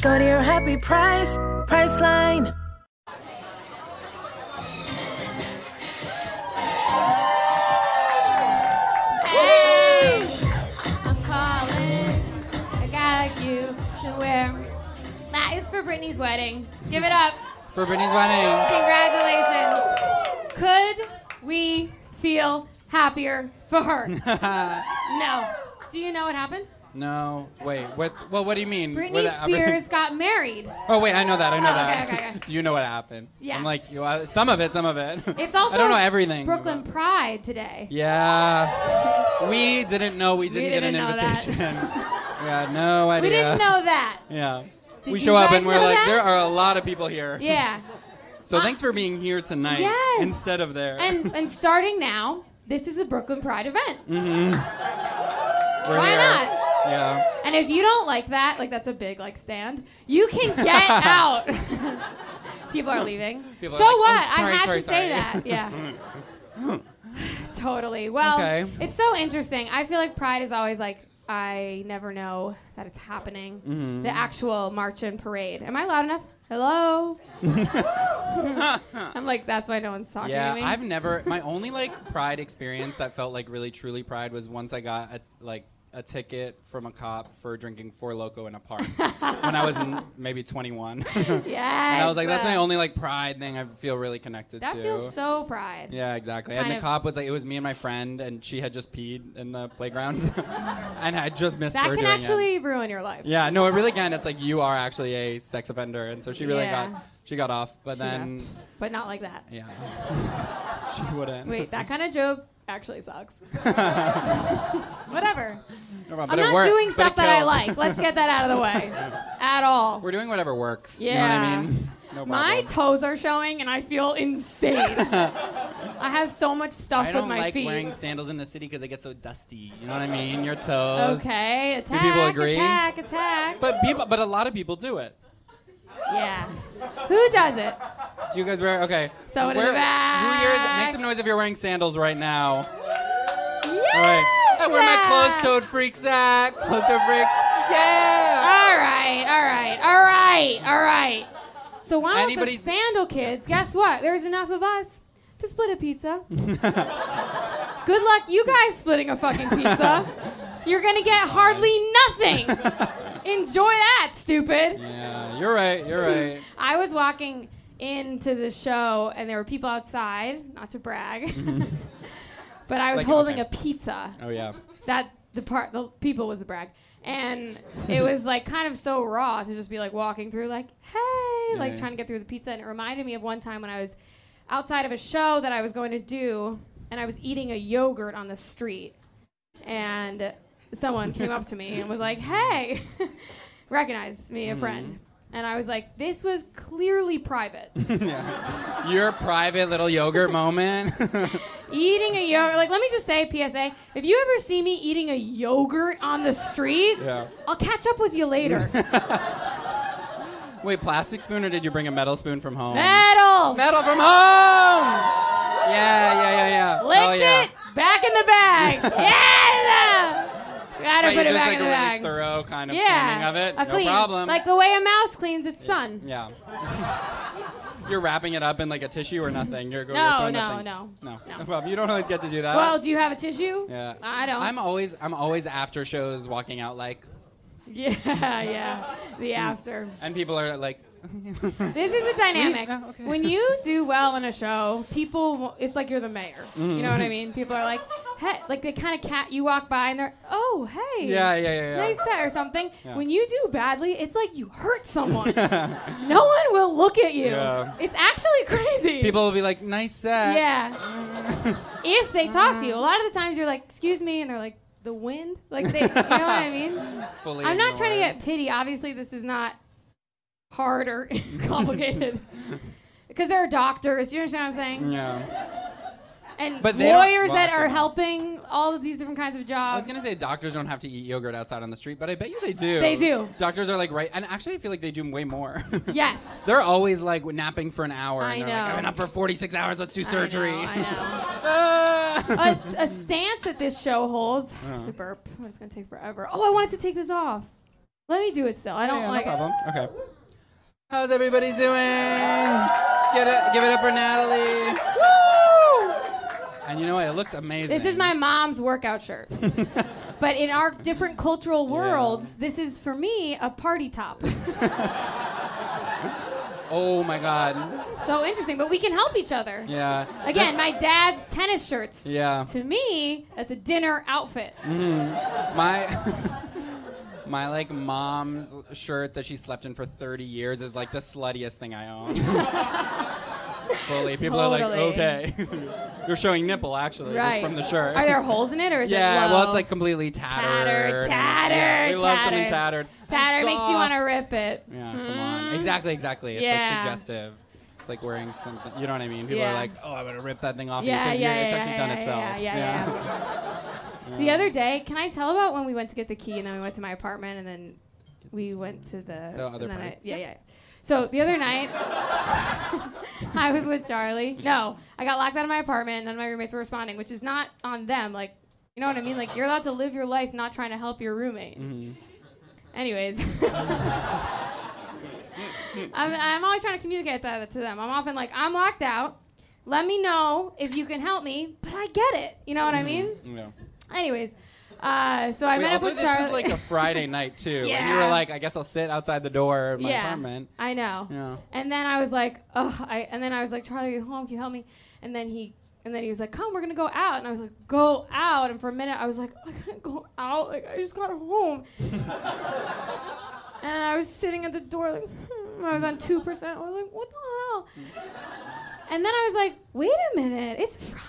Go to your happy price, Priceline. Hey, I'm calling a guy like you to wear. That is for Brittany's wedding. Give it up. For Brittany's wedding. Congratulations. Could we feel happier for her? no. Do you know what happened? No, wait. What? Well, what do you mean? Britney What- Spears got married. Oh wait, I know that. I know Oh, that. okay, okay, you know what happened? Yeah. I'm like, you, uh, some of it, some of it. It's also I don't know everything. Brooklyn Pride today. Yeah. We didn't know. We didn't, didn't get an invitation. we no idea. We didn't know that. Yeah. Did we show up and we're like, that? there are a lot of people here. Yeah. So thanks for being here tonight Yes. instead of there. And and starting now, this is a Brooklyn Pride event. mm-hmm. Why here. not? Yeah. And if you don't like that, like that's a big like stand, you can get out. People are leaving. People are so like, "Oh, what? sorry, I had sorry, to say sorry." that. Yeah. totally. Well, Okay. it's so interesting. I feel like Pride is always like I never know that it's happening. Mhm. The actual march and parade. Am I loud enough? Hello. I'm like that's why no one's talking to me. Yeah, I've never. My only like Pride experience that felt like really truly Pride was once I got a, like a ticket from a cop for drinking Four Loco in a park when I was in maybe 21. yeah. and I was like, that's my only uh, like Pride thing I feel really connected That to. feels so Pride. Yeah, exactly. Kind and the cop was like, it was me and my friend, and she had just peed in the playground, and I just missed That her can doing actually it. ruin your life. Yeah, no, it really can. It's like you are actually a sex offender, and so she really Yeah. got she got off, but She then left. But not like that. yeah, she wouldn't. Wait, that kind of joke actually sucks. Whatever. No problem, I'm but it not worked, doing but stuff it that I like. Let's get that out of the way. At all. We're doing whatever works. Yeah. You know what I mean? No My problem. toes are showing and I feel insane. I have so much stuff on my feet. I with don't my like feet. wearing sandals in the city because they get so dusty. You know what I mean? Your toes. Okay, Do attack, people agree? attack, attack. But people, but a lot of people do it. Yeah. Who does it? Do you guys wear? Okay. Someone in Where- the back. Who here is? Make some noise if you're wearing sandals right now. Yes! All right. Oh, I wear my closed-toed freak sack. Closed-toed freak. Yeah. All right, all right, all right, all right. So why don't Anybody- the sandal kids? Guess what? There's enough of us to split a pizza. Good luck, you guys splitting a fucking pizza. You're gonna get hardly nothing. Enjoy that, stupid. Yeah, you're right. You're right. I was walking into the show and there were people outside, not to brag, but I was Like, holding okay. a pizza. Oh yeah. That the part, the people was the brag, and it was like kind of so raw to just be like walking through, like hey, Yeah, like yeah. trying to get through the pizza, and it reminded me of one time when I was outside of a show that I was going to do, and I was eating a yogurt on the street, and someone came up to me and was like, hey, recognize me, a friend. Mm-hmm. And I was like, this was clearly private. yeah. Your private little yogurt moment. eating a yogurt. Like, let me just say, PSA, if you ever see me eating a yogurt on the street, yeah. I'll catch up with you later. Wait, plastic spoon or did you bring a metal spoon from home? Metal! Metal from home. Yeah, yeah, yeah, yeah. Licked oh, yeah. it, back in the bag. yeah! Gotta Right, put it just back like in a the really thorough kind of yeah. cleaning of it. A no clean, problem. Like the way a mouse cleans its son. yeah. You're wrapping it up in like a tissue or nothing. You're, No, you're throwing no, no, no, no. no problem. You don't always get to do that. Well, do you have a tissue? yeah. I don't. I'm always I'm always after shows walking out like Yeah, yeah. The after. And people are like, This is a dynamic. oh, okay. When you do well in a show, people, it's like you're the mayor. Mm-hmm. You know what I mean? People are like, hey, like they kind of cat, you walk by and they're, oh, hey. yeah, yeah, yeah, yeah. Nice set or something. Yeah. When you do badly, it's like you hurt someone. no one will look at you. Yeah. It's actually crazy. People will be like, nice set. Yeah. if they talk to you, a lot of the times you're like, "Excuse me," and they're like, "The wind." Like they, you know what I mean? Fully I'm not trying to get pity. Obviously, this is not hard or complicated. Because there are doctors, you understand what I'm saying? Yeah. And But they don't- lawyers well, that actually, are no. helping all of these different kinds of jobs. I was gonna say doctors don't have to eat yogurt outside on the street, but I bet you they do. They do. Doctors are like right, and actually I feel like they do way more. Yes. They're always like napping for an hour, I and they're like, know. "I've been up for 46 hours. Let's do surgery." I know. Ah! I know. a, a stance that this show holds. I have to burp. It's gonna take forever. Oh, I wanted to take this off. Let me do it still. I don't Yeah, yeah, like no problem. Okay. How's everybody doing? Get it, give it up for Natalie. Woo! And you know what? It looks amazing. This is my mom's workout shirt. but in our different cultural worlds, this is for me a party top. Oh my god. so interesting, but we can help each other. Yeah. Again, my dad's tennis shirts. Yeah. To me, that's a dinner outfit. Mm-hmm. My my like mom's shirt that she slept in for 30 years is like the sluttiest thing I own. Fully. People are like, Totally. okay. You're showing nipple actually, just Right. from the shirt. Are there holes in it or is yeah, it well, it's like completely tattered. Tattered, and- Yeah, tattered, we love something tattered. tattered. Tattered makes you want to Soft. rip it. Yeah, come hmm. on. Exactly, exactly. It's Yeah. like suggestive. It's like wearing something. You know what I mean? People Yeah. are like, "Oh, I'm gonna rip that thing off Yeah, because yeah, it's yeah, actually yeah, done yeah, itself." yeah, yeah, The other day, can I tell about when we went to get the key and then we went to my apartment and then we went to the, The other party? I, yeah, yeah. So the other night, I was with Charlie. No, I got locked out of my apartment. And none of my roommates were responding, which is not on them. Like, you know what I mean? Like, you're allowed to live your life not trying to help your roommate. Mm-hmm. Anyways. I'm, I'm always trying to communicate that to them. I'm often like, I'm locked out. Let me know if you can help me, but I get it. You know what I mean? Yeah. Anyways, uh, so I Wait, met up also, with this Charlie. was like a Friday night too, and you were Yeah. like, "I guess I'll sit outside the door of my yeah, apartment." I know. Yeah. And then I was like, oh, I, and then I was like, Charlie, are you home? Can you help me? And then he, and then he was like, come, we're gonna go out. And I was like, go out. And for a minute, I was like, I can't go out. Like I just got home. and I was sitting at the door, like, hmm, I was on two percent. I was like, what the hell? and then I was like, wait a minute, it's Friday.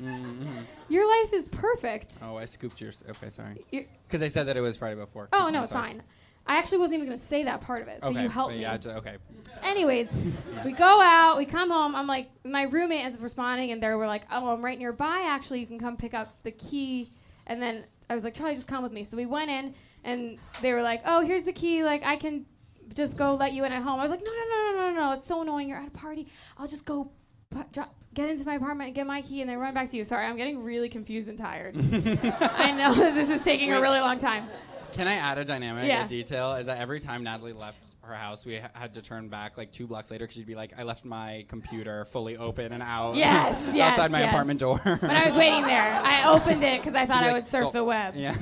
Mm-hmm. Your life is perfect. Oh, I scooped your. Okay, sorry. Because I said that it was Friday before. oh no, it's sorry. fine. I actually wasn't even gonna say that part of it, so okay. you helped but me. yeah, okay. Anyways, we go out, we come home. I'm like, my roommate ends up responding, and they were like, oh, I'm right nearby. Actually, you can come pick up the key. And then I was like, Charlie, just come with me. So we went in, and they were like, oh, here's the key. Like, I can just go let you in at home. I was like, no, no, no, no, no, no. It's so annoying. You're at a party. I'll just go put, drop, get into my apartment and get my key, and then run back to you. Sorry, I'm getting really confused and tired. I know that this is taking a really long time. Can I add a dynamic, Yeah. a detail? Is that every time Natalie left her house, we ha- had to turn back like two blocks later because she'd be like, "I left my computer fully open and out Yes, yes, outside my yes. apartment door." When I was waiting there, I opened it because I thought I like, would surf "Oh." the web. yeah.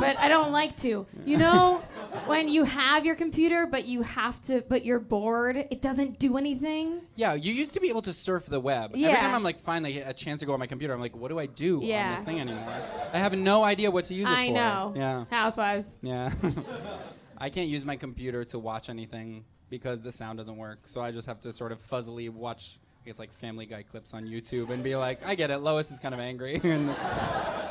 but I don't like to. You know, when you have your computer, but you have to, but you're bored, it doesn't do anything. Yeah, you used to be able to surf the web. Yeah. Every time I'm like finally a chance to go on my computer, I'm like, what do I do Yeah. on this thing anymore? I have no idea what to use it I for. know. Yeah. Housewives. Yeah. I can't use my computer to watch anything because the sound doesn't work. So I just have to sort of fuzzily watch I guess like Family Guy clips on YouTube and be like, I get it. Lois is kind of angry in, the,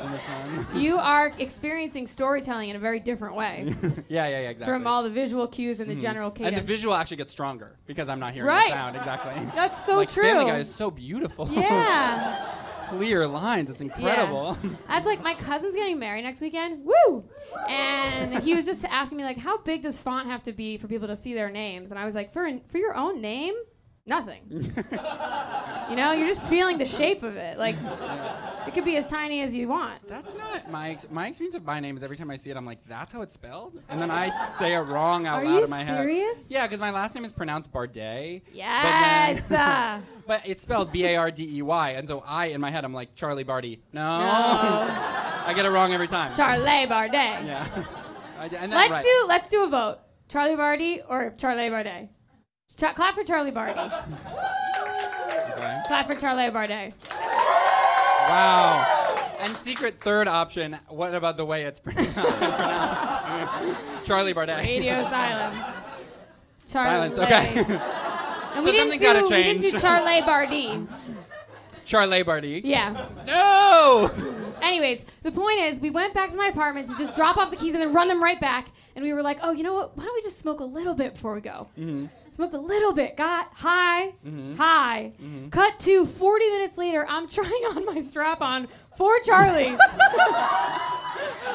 in this one. You are experiencing storytelling in a very different way yeah, yeah, yeah, exactly. from all the visual cues and the mm-hmm. general and the visual actually gets stronger because I'm not hearing Right. the sound exactly. That's so like true. Family Guy is so beautiful. yeah. Clear lines. It's incredible. Yeah. That's like my cousin's getting married next weekend. Woo! And he was just asking me like, how big does font have to be for people to see their names? And I was like, for for your own name, nothing. you know, you're just feeling the shape of it. Like, it could be as tiny as you want. That's not my ex- my experience of my name. Is every time I see it, I'm like, "That's how it's spelled," and then I say it wrong out Are loud in my serious? head. Yeah, because my last name is pronounced Barday. Yes. But, then, uh, but it's spelled B A R D E Y, and so I in my head I'm like Charlie Barty. No, no. I get it wrong every time. Charlie Barday. Yeah. I d- and that- Let's right. do let's do a vote. Charlie Barty or Charlie Bardet? Ch- clap for Charlie Barty. Okay. clap for Charlie Bardet. Wow. And secret third option. What about the way it's pronounced? pronounced? Charlie Bardet. Radio silence. Charlie. Silence. Okay. And So we didn't do gotta we didn't do. Charlie Barty. Charlie Barty. Yeah. No. Anyways, the point is, we went back to my apartment to just drop off the keys and then run them right back. And we were like, oh, you know what? Why don't we just smoke a little bit before we go? Mm-hmm. Smoked a little bit, got high, Mm-hmm. high. Cut to 40 minutes later, I'm trying on my strap on for Charlie.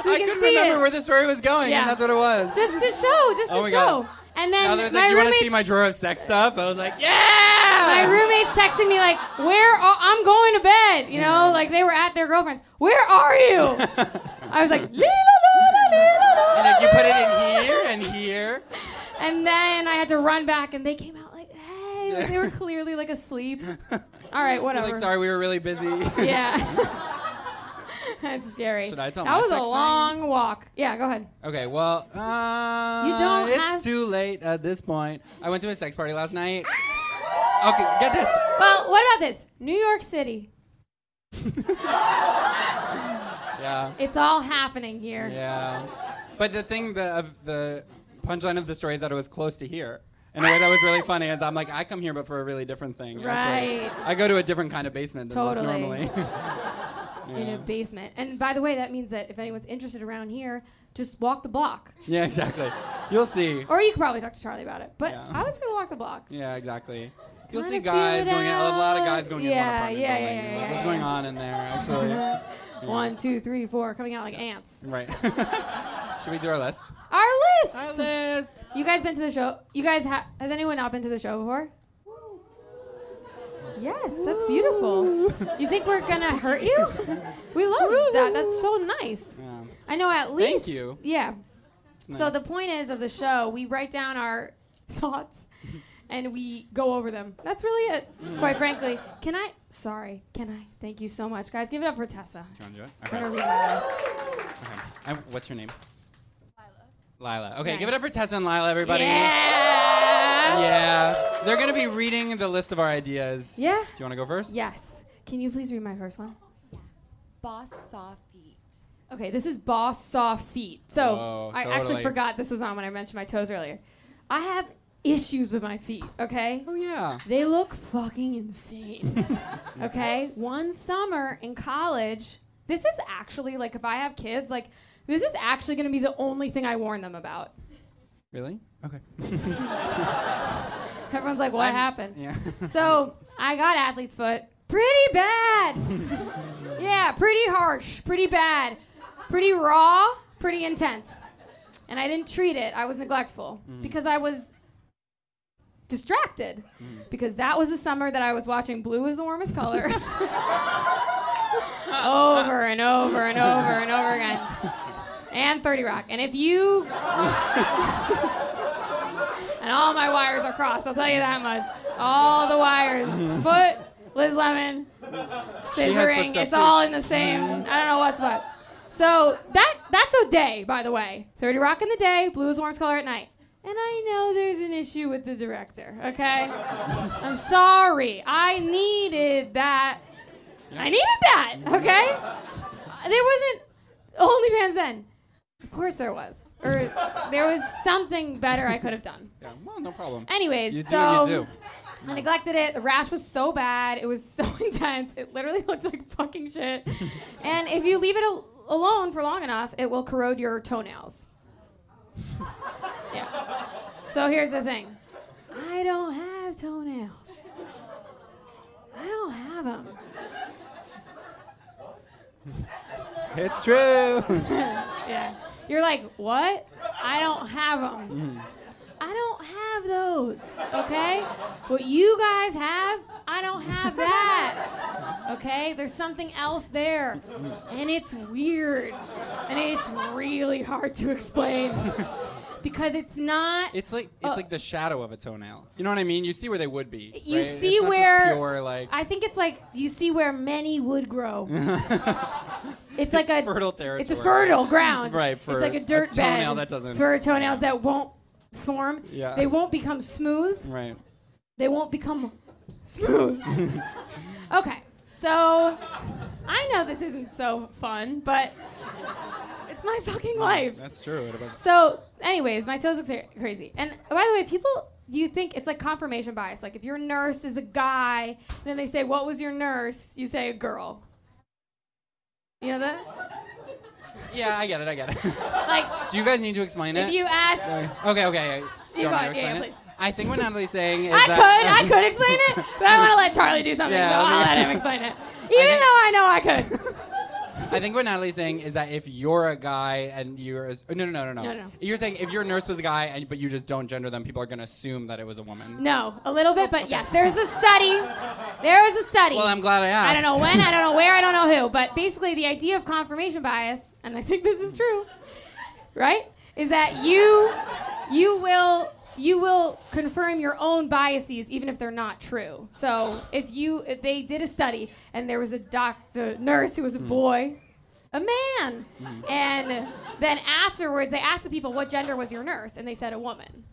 So I couldn't remember it. where the story was going, Yeah. and that's what it was. Just to show, just Oh to show. God. And then now there's like, you want to see my drawer of sex stuff? I was like, yeah. my roommates texting me like, "Where? Are, I'm going to bed." You know, like they were at their girlfriends. Where are you? I was like, "Lee, la, la, la, lee, la, la, And then you put it in here and here. And then I had to run back, and they came out like, "Hey," like they were clearly like asleep. All right, We're whatever. like, sorry, we were really busy. Yeah. That's scary. Should I tell that my was a sex thing? long walk. Yeah, go ahead. Okay, well, uh, You don't It's have- too late at this point. I went to a sex party last night. Okay, get this. Well, what about this? New York City. Yeah, It's all happening here. yeah. But the thing, the of the punchline of the story is that it was close to here. In a way that was really funny, is I'm like, I come here, but for a really different thing. actually. Right. I go to a different kind of basement than Totally. normally. in a basement. And by the way, that means that if anyone's interested around here, just walk the block. yeah, exactly. You'll see. Or you could probably talk to Charlie about it. But Yeah. I gonna walk the block. Yeah, exactly. You'll see guys going in. A lot of guys going in Yeah, apartment yeah, building. yeah, yeah, yeah, What's yeah. going on in there, actually? One, two, three, four, coming out like ants. right. Should we do our list? Our list. Our list. You guys been to the show? You guys ha- has anyone not been to the show before? Yes, that's beautiful. You think we're gonna hurt you? We love that. That's so nice. Yeah. I know at least. Thank you. Yeah. It's So nice. the point is of the show, we write down our thoughts and we go over them. That's really it, quite frankly. Can I? Sorry. Can I? Thank you so much, guys. Give it up for Tessa. Do you want to do it? Okay. read my list. okay. And what's your name? Lila. Lila. Okay, Nice. give it up for Tessa and Lila, everybody. Yeah. Yeah. They're going to be reading the list of our ideas. Yeah. Do you want to go first? Yes. Can you please read my first one? Yeah. Boss saw feet. Okay, this is boss saw feet. So Whoa, I actually forgot this was on when I mentioned my toes earlier. I have issues with my feet. Okay. Oh, yeah. They look fucking insane. okay? One summer in college, this is actually like if I have kids, like this is actually going to be the only thing I warn them about. Really? Okay. Everyone's like, "What I'm- happened?" Yeah. So, I got athlete's foot. Pretty bad. yeah, pretty harsh, pretty bad. Pretty raw, pretty intense. And I didn't treat it. I was neglectful mm. because I was distracted because that was the summer that I was watching Blue is the warmest color over and over and over and over again. And 30 Rock. And if you. and all my wires are crossed, I'll tell you that much. All the wires. Foot, Liz Lemon, scissoring. It's all in the same. I don't know what's what. So that that's a day, by the way. 30 Rock in the day, Blue is the warmest color at night. And I know there's an issue with the director, okay? I'm sorry. I needed that. I needed that, okay? There wasn't only OnlyFans then. Of course there was. Or there was something better I could have done. yeah. Well, no problem. Anyways, You do so you do. I neglected it. The rash was so bad. It was so intense. It literally looked like fucking shit. and if you leave it al- alone for long enough, it will corrode your toenails. Yeah. So here's the thing I don't have toenails. I don't have them. It's true. Yeah. You're like, what? I don't have them. I don't have those. Okay? What you guys have, I don't have that. Okay? There's something else there. And it's weird. And it's really hard to explain. Because it's not. It's like it's Uh, like the shadow of a toenail. You know what I mean? You see where they would be. you right? see It's not just where pure like I think it's like you see where many would grow. it's like It's a fertile territory. It's a fertile ground. Right, for it's like a a dirt toenail bed that doesn't- for toenails that won't form. Yeah. They won't become smooth. right. They won't become smooth. okay, so I know this isn't so fun, but it's my fucking life. That's true. What about- So, anyways, my toes look sa- crazy. And by the way, people, you think it's like confirmation bias. Like if your nurse is a guy, then they say, "What was your nurse?" You say a girl. You know that? Yeah, I get it. I get it. Like Do you guys need to explain it? if you ask, Okay, okay. Do You you want go me to ahead. Yeah, explain yeah, it? please. I think what Natalie's saying is I that could, I could explain it, but I want to let Charlie do something, Yeah, so I'll okay. let him explain it. Even think- though I know I could. I think what Natalie's saying is that if you're a guy and you're a, no, no, no, no, no, No, no. You're saying if your nurse was a guy and but you just don't gender them, people are gonna assume that it was a woman. No, a little bit, but yes, there's a study. There was a study. Well, I'm glad I asked. I don't know when, I don't know where, I don't know who, but basically the idea of confirmation bias, and I think this is true, right? Is that you you will you will confirm your own biases even if they're not true. So if you if they did a study and there was a doctor nurse who was a Hmm. boy, a man, and then afterwards they asked the people what gender was your nurse, and they said a woman.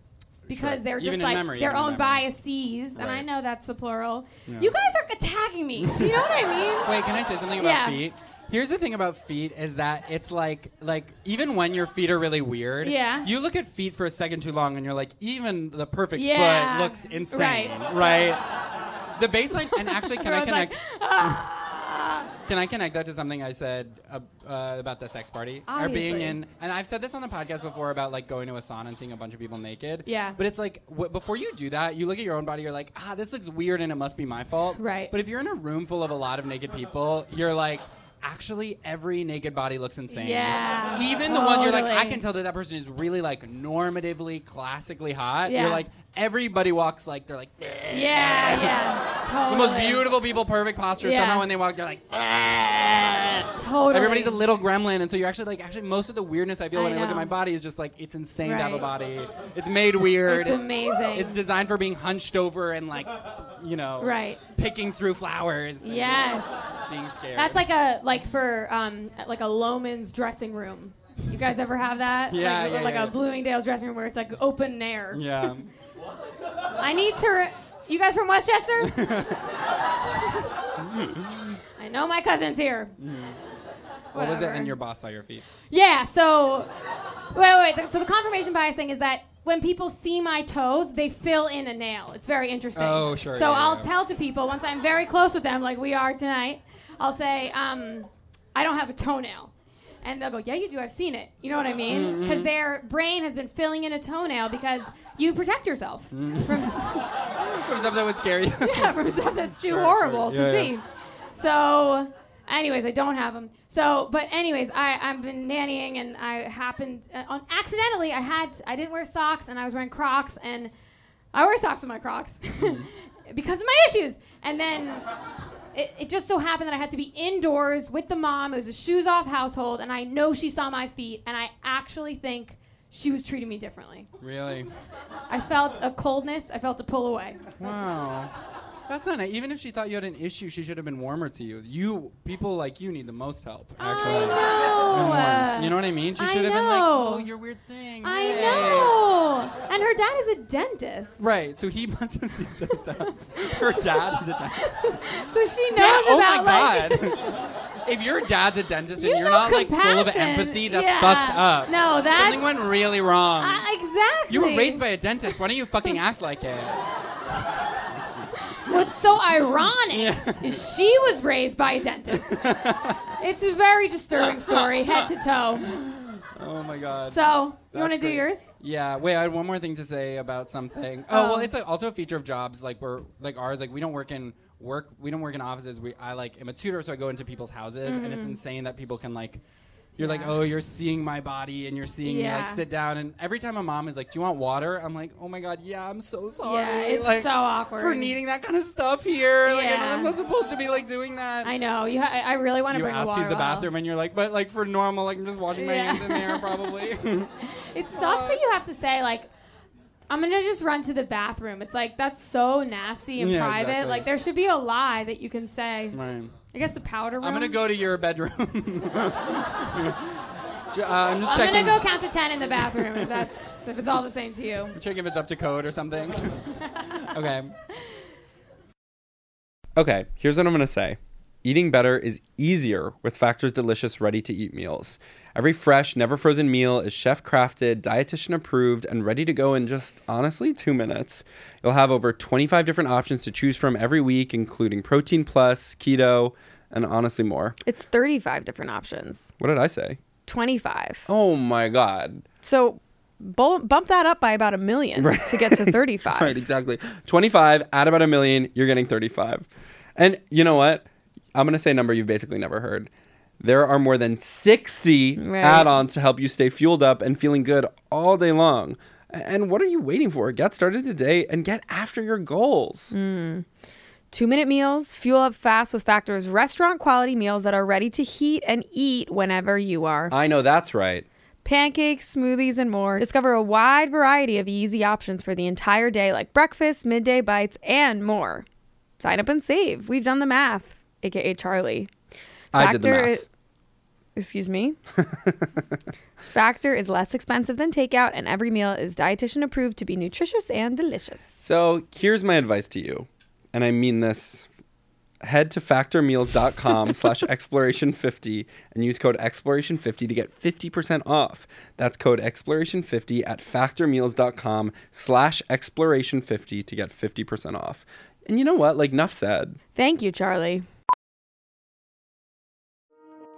Because Sure. they're just in like memory, their own memory. biases, and I know that's the plural. Yeah. You guys are attacking me. Do you know what I mean? Wait, can I say something about Yeah. feet? Here's the thing about feet is that it's like like even when your feet are really weird, Yeah. you look at feet for a second too long and you're like, even the perfect Yeah. foot looks insane. Right. Right. The baseline and actually can I Everyone's like, connect ah. Can I connect that to something I said uh, uh, about the sex party or being in? And I've said this on the podcast before about like going to a sauna and seeing a bunch of people naked. Yeah. But it's like before you do that, you look at your own body. You're like, ah, this looks weird, and it must be my fault. Right. But if you're in a room full of a lot of naked people, you're like. Actually, every naked body looks insane. Yeah, Even the ones you're like, I can tell that that person is really like normatively, classically hot. Yeah. You're like, everybody walks like they're like, "Eh." Yeah, yeah, the most beautiful people, perfect posture. Yeah. Somehow when they walk, they're like, "Eh." Totally. Everybody's a little gremlin, and so you're actually like, actually, most of the weirdness I feel I when I look at my body is just like, it's insane to have a body. It's made weird. It's amazing. It's designed for being hunched over and like, you know, Right. picking through flowers. and Yes. being scared. That's like a like for um like a Loehmann's dressing room. You guys ever have that? Yeah, like, yeah, like yeah. a Bloomingdale's dressing room where it's like open air. yeah. I need to. Re- you guys from Westchester? I know my cousin's here. What was it? And your boss saw your feet. Yeah. So, wait, wait. wait. So the confirmation bias thing is that when people see my toes, they fill in a nail. It's very interesting. Oh, sure, So yeah, I'll yeah. tell to people once I'm very close with them, like we are tonight. I'll say, um, I don't have a toenail. And they'll go, Yeah, you do. I've seen it. You know what I mean? Mm-hmm. Because their brain has been filling in a toenail because you protect yourself Mm. from From stuff that would scare you. yeah, from stuff that's too Sure, horrible sure. to Yeah, see. So, anyways, I don't have them. So, but anyways, I I've been nannying and I happened uh, on accidentally I had I didn't wear socks and I was wearing Crocs and I wear socks with my Crocs Mm-hmm. because of my issues. And then it, it just so happened that I had to be indoors with the mom. It was a shoes off household, and I know she saw my feet, and I actually think she was treating me differently. really? I felt a coldness. I felt a pull away. Wow. That's not nice. Even if she thought you had an issue, she should have been warmer to you. You people like you need the most help, actually. I And know. You know what I mean? She I should have been like, know. "Oh, your weird thing." I Yay." know. And her dad is a dentist. Right. So he must have seen some stuff. Her dad is a dentist. So she knows oh about my like god. if your dad's a dentist and You you're know not like full of compassion. empathy, that's Yeah. fucked up. No, that's- something went really wrong. Uh, exactly. you were raised by a dentist. Why don't you fucking act like it? What's so ironic is she was raised by a dentist. it's a very disturbing story, head to toe. Oh my god. So, you want to do yours? Yeah. Wait, I had one more thing to say about something. Oh, Oh. well, it's like also a feature of jobs like we're like ours. Like we don't work in work. We don't work in offices. We I like am a tutor, so I go into people's houses, and Mm-hmm. it's insane that people can like You're like, oh, you're seeing my body and you're seeing me like sit down. And every time a mom is like, do you want water? I'm like, oh my god, yeah, I'm so sorry. Yeah, it's like, so awkward. for needing that kind of stuff here. Like, I know Yeah. I'm not supposed to be like doing that. I know. You. Ha- I really want to you bring a asked to water use the bathroom and you're like, but like for normal, like I'm just washing my Yeah. hands in there probably. It sucks that you have to say like. I'm gonna just run to the bathroom. It's like that's so nasty and Yeah, private. exactly. Like there should be a lie that you can say. right. I guess the powder room. I'm gonna go to your bedroom. Uh, I'm just I'm checking. gonna go count to ten in the bathroom if that's if it's all the same to you. Check if it's up to code or something. okay. Okay, here's what I'm going to say. Eating better is easier with Factor's delicious ready to eat meals. Every fresh, never frozen meal is chef crafted, dietitian approved, and ready to go in just honestly two minutes. You'll have over 25 different options to choose from every week, including Protein Plus, Keto, and honestly more. It's 35 different options. What did I say? 25. Oh my God. So bump that up by about a million to get to 35. Right, exactly. 25, add about a million, you're getting 35. And you know what? I'm going to say a number you've basically never heard. There are more than 60 Right. add ons to help you stay fueled up and feeling good all day long. And what are you waiting for? Get started today and get after your goals. Hmm. Two minute meals, fuel up fast with Factor's restaurant quality meals that are ready to heat and eat whenever you are. I know that's right. Pancakes, smoothies, and more. Discover a wide variety of easy options for the entire day, like breakfast, midday bites, and more. Sign up and save. We've done the math, aka Charlie. I did the Factor math. excuse me. Factor is less expensive than takeout, and every meal is dietitian approved to be nutritious and delicious. So here's my advice to you, and I mean this. Head to factormeals.com slash exploration50 and use code exploration50 to get 50% off. That's code exploration50 at factormeals.com slash exploration50 to get 50% off. And you know what? Like Nuff said, Thank you, Charlie.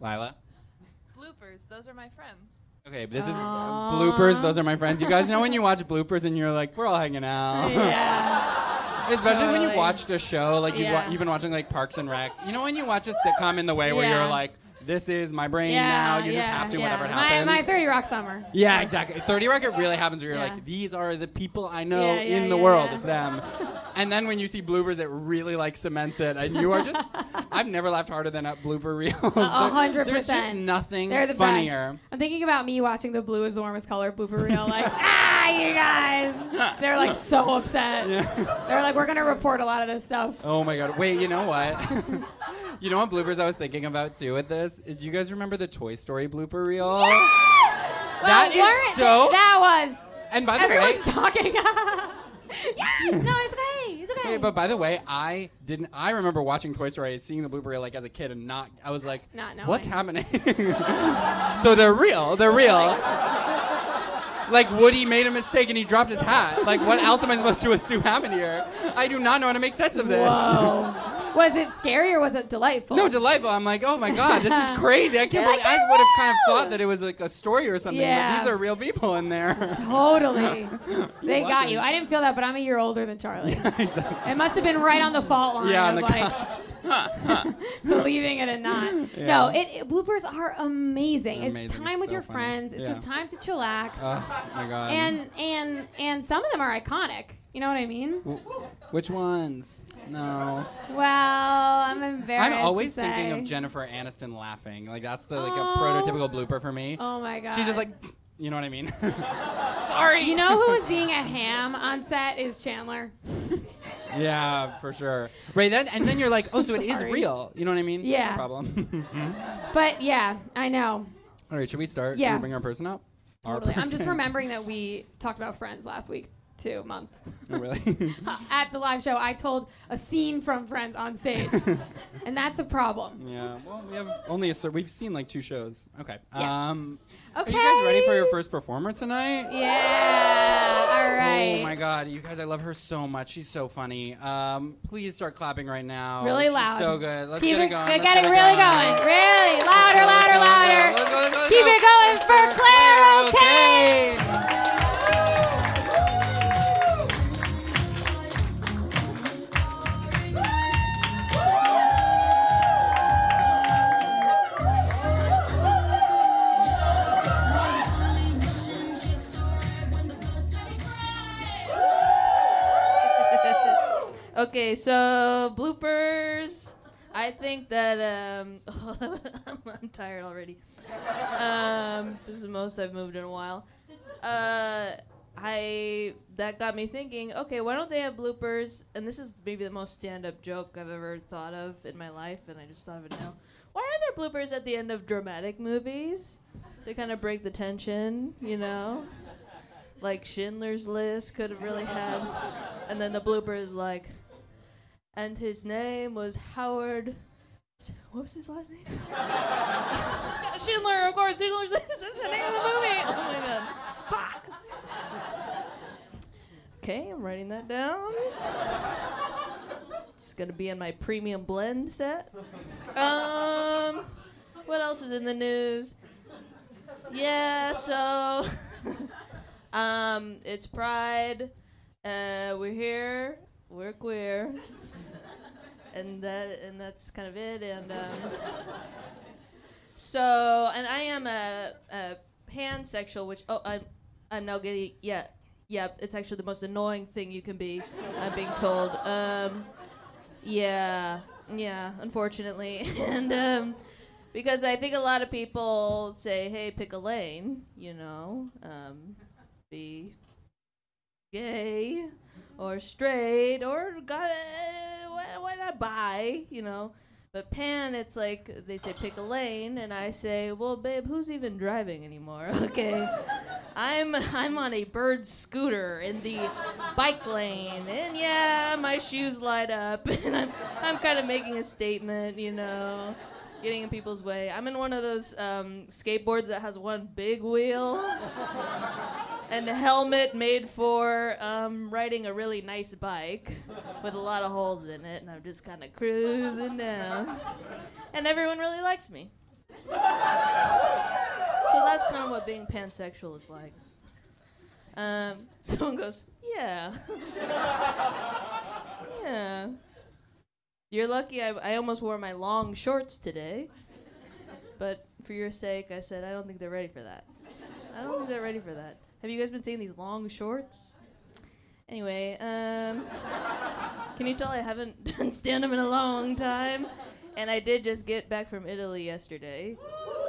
Lila. Bloopers, those are my friends. Okay, this is bloopers. Those are my friends. You guys know when you watch bloopers and you're like, we're all hanging out. Yeah. Especially when you Totally. watched a show, like you've, wa- you've been watching like Parks and Rec. You know when you watch a sitcom in the way where Yeah. you're like, this is my brain yeah. now. You yeah, just have to, yeah. whatever happens. My 30 Rock Summer. yeah, exactly. 30 Rock, it really happens where you're Yeah. like, these are the people I know Yeah, yeah, in the yeah, world. yeah. It's them. and then when you see bloopers, it really like cements it. And you are just, I've never laughed harder than at blooper reels. A hundred percent. There's just nothing They're the funnier. best. I'm thinking about me watching the blue is the warmest color blooper reel. Like, ah, you guys. They're like so upset. They're like, we're gonna report a lot of this stuff. Oh my god. Wait, you know what? you know what bloopers I was thinking about too with this? Do you guys remember the Toy Story blooper reel? Well, That is so- That was. And by the way, Everyone's way, talking. yes. No, it's okay. Wait, but by the way, I didn't. I remember watching Toy Story, seeing the blueberry like as a kid, and not. I was like, Not knowing. what's happening? so they're real. They're real. like Woody made a mistake and he dropped his hat. Like, what else am I supposed to assume happened here? I do not know how to make sense of this. Whoa. Was it scary or was it delightful? No, delightful. I'm like, oh my god, this is crazy. I can't believe. I "I would have kind of thought that it was like a story or something. Yeah. But these are real people in there. Totally. they got watching. you. I didn't feel that, but I'm a year older than Charlie. It must have been right on the fault line. yeah, on the like, cusp. believing it or not. No, it, it bloopers are amazing. They're It's time It's with so your funny. friends. It's Yeah. just time to chillax. Oh my god. and and and some of them are iconic. You know what I mean? which ones? No. Well, I'm embarrassed. I'm always to thinking of Jennifer Aniston laughing. Like that's the like Oh. a prototypical blooper for me. Oh my god. She's just like, you know what I mean? Sorry. You know who was being a ham on set is Chandler. Yeah, for sure. Right then, and then you're like, oh, so it is Sorry. real. You know what I mean? Yeah. No problem. But yeah, I know. All right, should we start? Should Yeah. we bring our person up? Our Totally. I'm just remembering that we talked about Friends last week. Two months. Oh, really? At the live show, I told a scene from Friends on stage, and that's a problem. yeah. Well, we have only a cer- we've seen like two shows. Okay. Yeah. Um. Okay. Are you guys ready for your first performer tonight? Yeah. All right. Oh my god, you guys, I love her so much. She's so funny. Um, please start clapping right now. Really She's loud. so good. Let's Keep get it it- going. get Let's it really going. Really louder, louder, louder. Let's go, let's go, let's Keep it going for Claire. Okay. Okay, so bloopers. I think that um, I'm tired already. Um, this is the most I've moved in a while. Uh, I that got me thinking. Okay, why don't they have bloopers? And this is maybe the most stand-up joke I've ever thought of in my life, and I just thought of it now. Why are there bloopers at the end of dramatic movies? They kind of break the tension, you know. Like Schindler's List could have really had, and then the blooper is like, and his name was Howard. What was his last name? Schindler, of course. Schindler's List is the name of the movie. Oh my god. Fuck. Okay, I'm writing that down. It's gonna be in my premium blend set. Um, what else is in the news? Yeah, so um, it's Pride. Uh, we're here. We're queer. And that and that's kind of it. And um, so and I am a, a pansexual, which oh I'm I'm now getting yeah yeah it's actually the most annoying thing you can be. I'm being told. Um, yeah yeah unfortunately and um, because I think a lot of people say hey pick a lane you know um, be gay or straight or got why, why not bi you know? But pan it's like they say pick a lane and i say well babe who's even driving anymore? Okay. I'm i'm on a bird scooter in the bike lane and yeah my shoes light up and i'm i'm kind of making a statement you know getting in people's way. I'm in one of those um, skateboards that has one big wheel and a helmet made for um, riding a really nice bike with a lot of holes in it, and I'm just kind of cruising down. And everyone really likes me. So that's kind of what being pansexual is like. Um, someone goes, Yeah. yeah. You're lucky I, I almost wore my long shorts today. But for your sake, I said, I don't think they're ready for that. I don't think they're ready for that. Have you guys been seeing these long shorts? Anyway, um, can you tell I haven't done stand up in a long time? And I did just get back from Italy yesterday.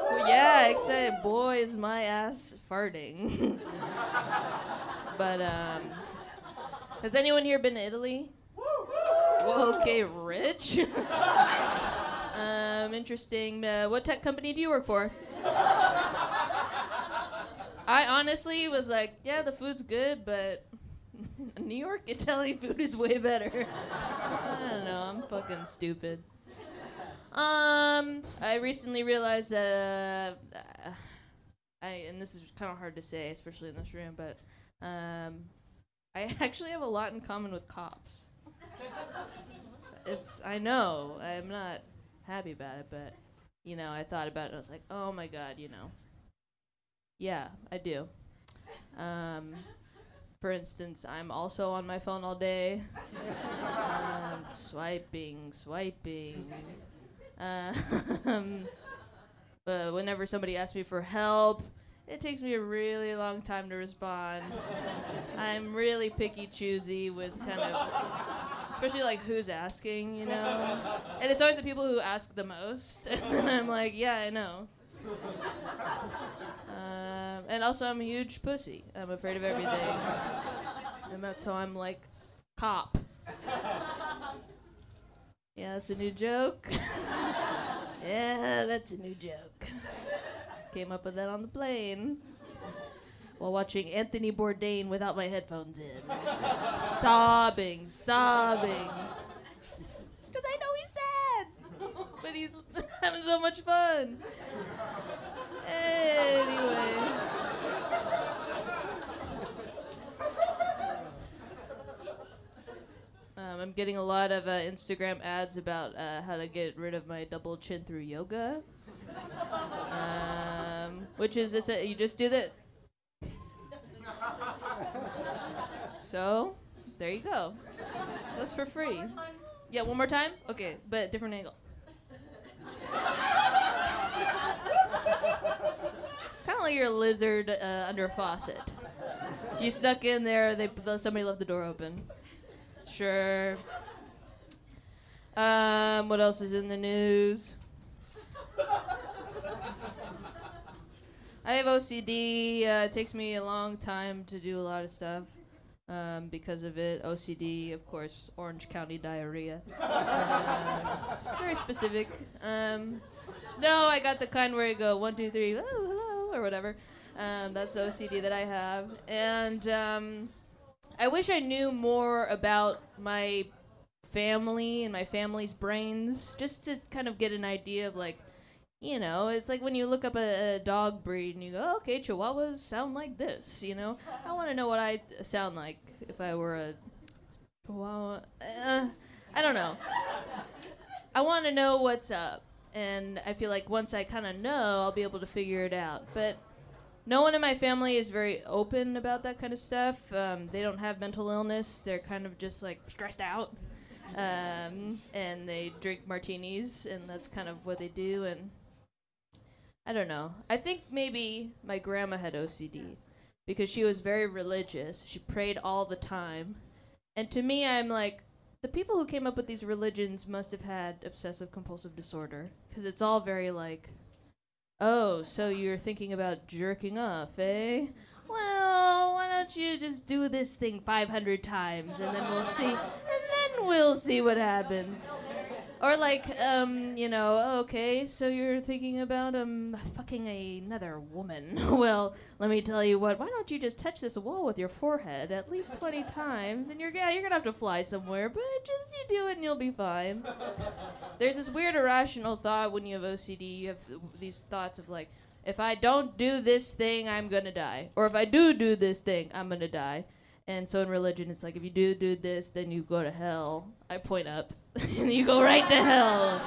Well, yeah, excited. Boy, is my ass farting. but, um, has anyone here been to Italy? Whoa, okay, rich. um, interesting. Uh, what tech company do you work for? I honestly was like, yeah, the food's good, but New York Italian food is way better. I don't know. I'm fucking stupid. Um, I recently realized that uh, I and this is kind of hard to say, especially in this room, but um, I actually have a lot in common with cops. It's I know I'm not happy about it, but you know I thought about it. I was like, oh my god, you know. Yeah, I do. Um, for instance, I'm also on my phone all day, um, swiping, swiping. Um, but whenever somebody asks me for help, it takes me a really long time to respond. I'm really picky choosy with kind of, especially like who's asking, you know. And it's always the people who ask the most, and I'm like, yeah, I know. Um, and also, I'm a huge pussy. I'm afraid of everything. and that's how I'm like, cop. Yeah, that's a new joke. yeah, that's a new joke. Came up with that on the plane. while watching Anthony Bourdain without my headphones in. sobbing, sobbing. Because I know he's sad, but he's having so much fun. Anyway. Um, I'm getting a lot of uh, Instagram ads about uh, how to get rid of my double chin through yoga. Um, which is, it's a, you just do this. So, there you go. That's for free. Yeah, one more time? Okay, but different angle. you're a lizard uh, under a faucet. You stuck in there, they, somebody left the door open. Sure. Um, what else is in the news? I have OCD. Uh, it takes me a long time to do a lot of stuff um, because of it. OCD, of course, Orange County diarrhea. uh, it's very specific. Um, no, I got the kind where you go one, two, three, oh, hello, or whatever. Um, that's OCD that I have. And um, I wish I knew more about my family and my family's brains just to kind of get an idea of like you know, it's like when you look up a, a, dog breed and you go, okay, Chihuahuas sound like this. You know, I want to know what I sound like if I were a Chihuahua. Uh, I don't know. I want to know what's up, and I feel like once I kind of know, I'll be able to figure it out. But no one in my family is very open about that kind of stuff. Um, they don't have mental illness. They're kind of just like stressed out. Um, and they drink martinis, and that's kind of what they do. And I don't know. I think maybe my grandma had OCD because she was very religious. She prayed all the time. And to me, I'm like, the people who came up with these religions must have had obsessive compulsive disorder because it's all very like Oh, so you're thinking about jerking off, eh? Well, why don't you just do this thing 500 times and then we'll see. And then we'll see what happens. Or like, um, you know, okay, so you're thinking about um fucking another woman. well, let me tell you what. Why don't you just touch this wall with your forehead at least 20 times, and you're yeah, you're gonna have to fly somewhere, but just you do it and you'll be fine. There's this weird irrational thought when you have OCD. You have these thoughts of like, if I don't do this thing, I'm gonna die, or if I do do this thing, I'm gonna die. And so in religion, it's like if you do do this, then you go to hell. I point up, and you go right to hell.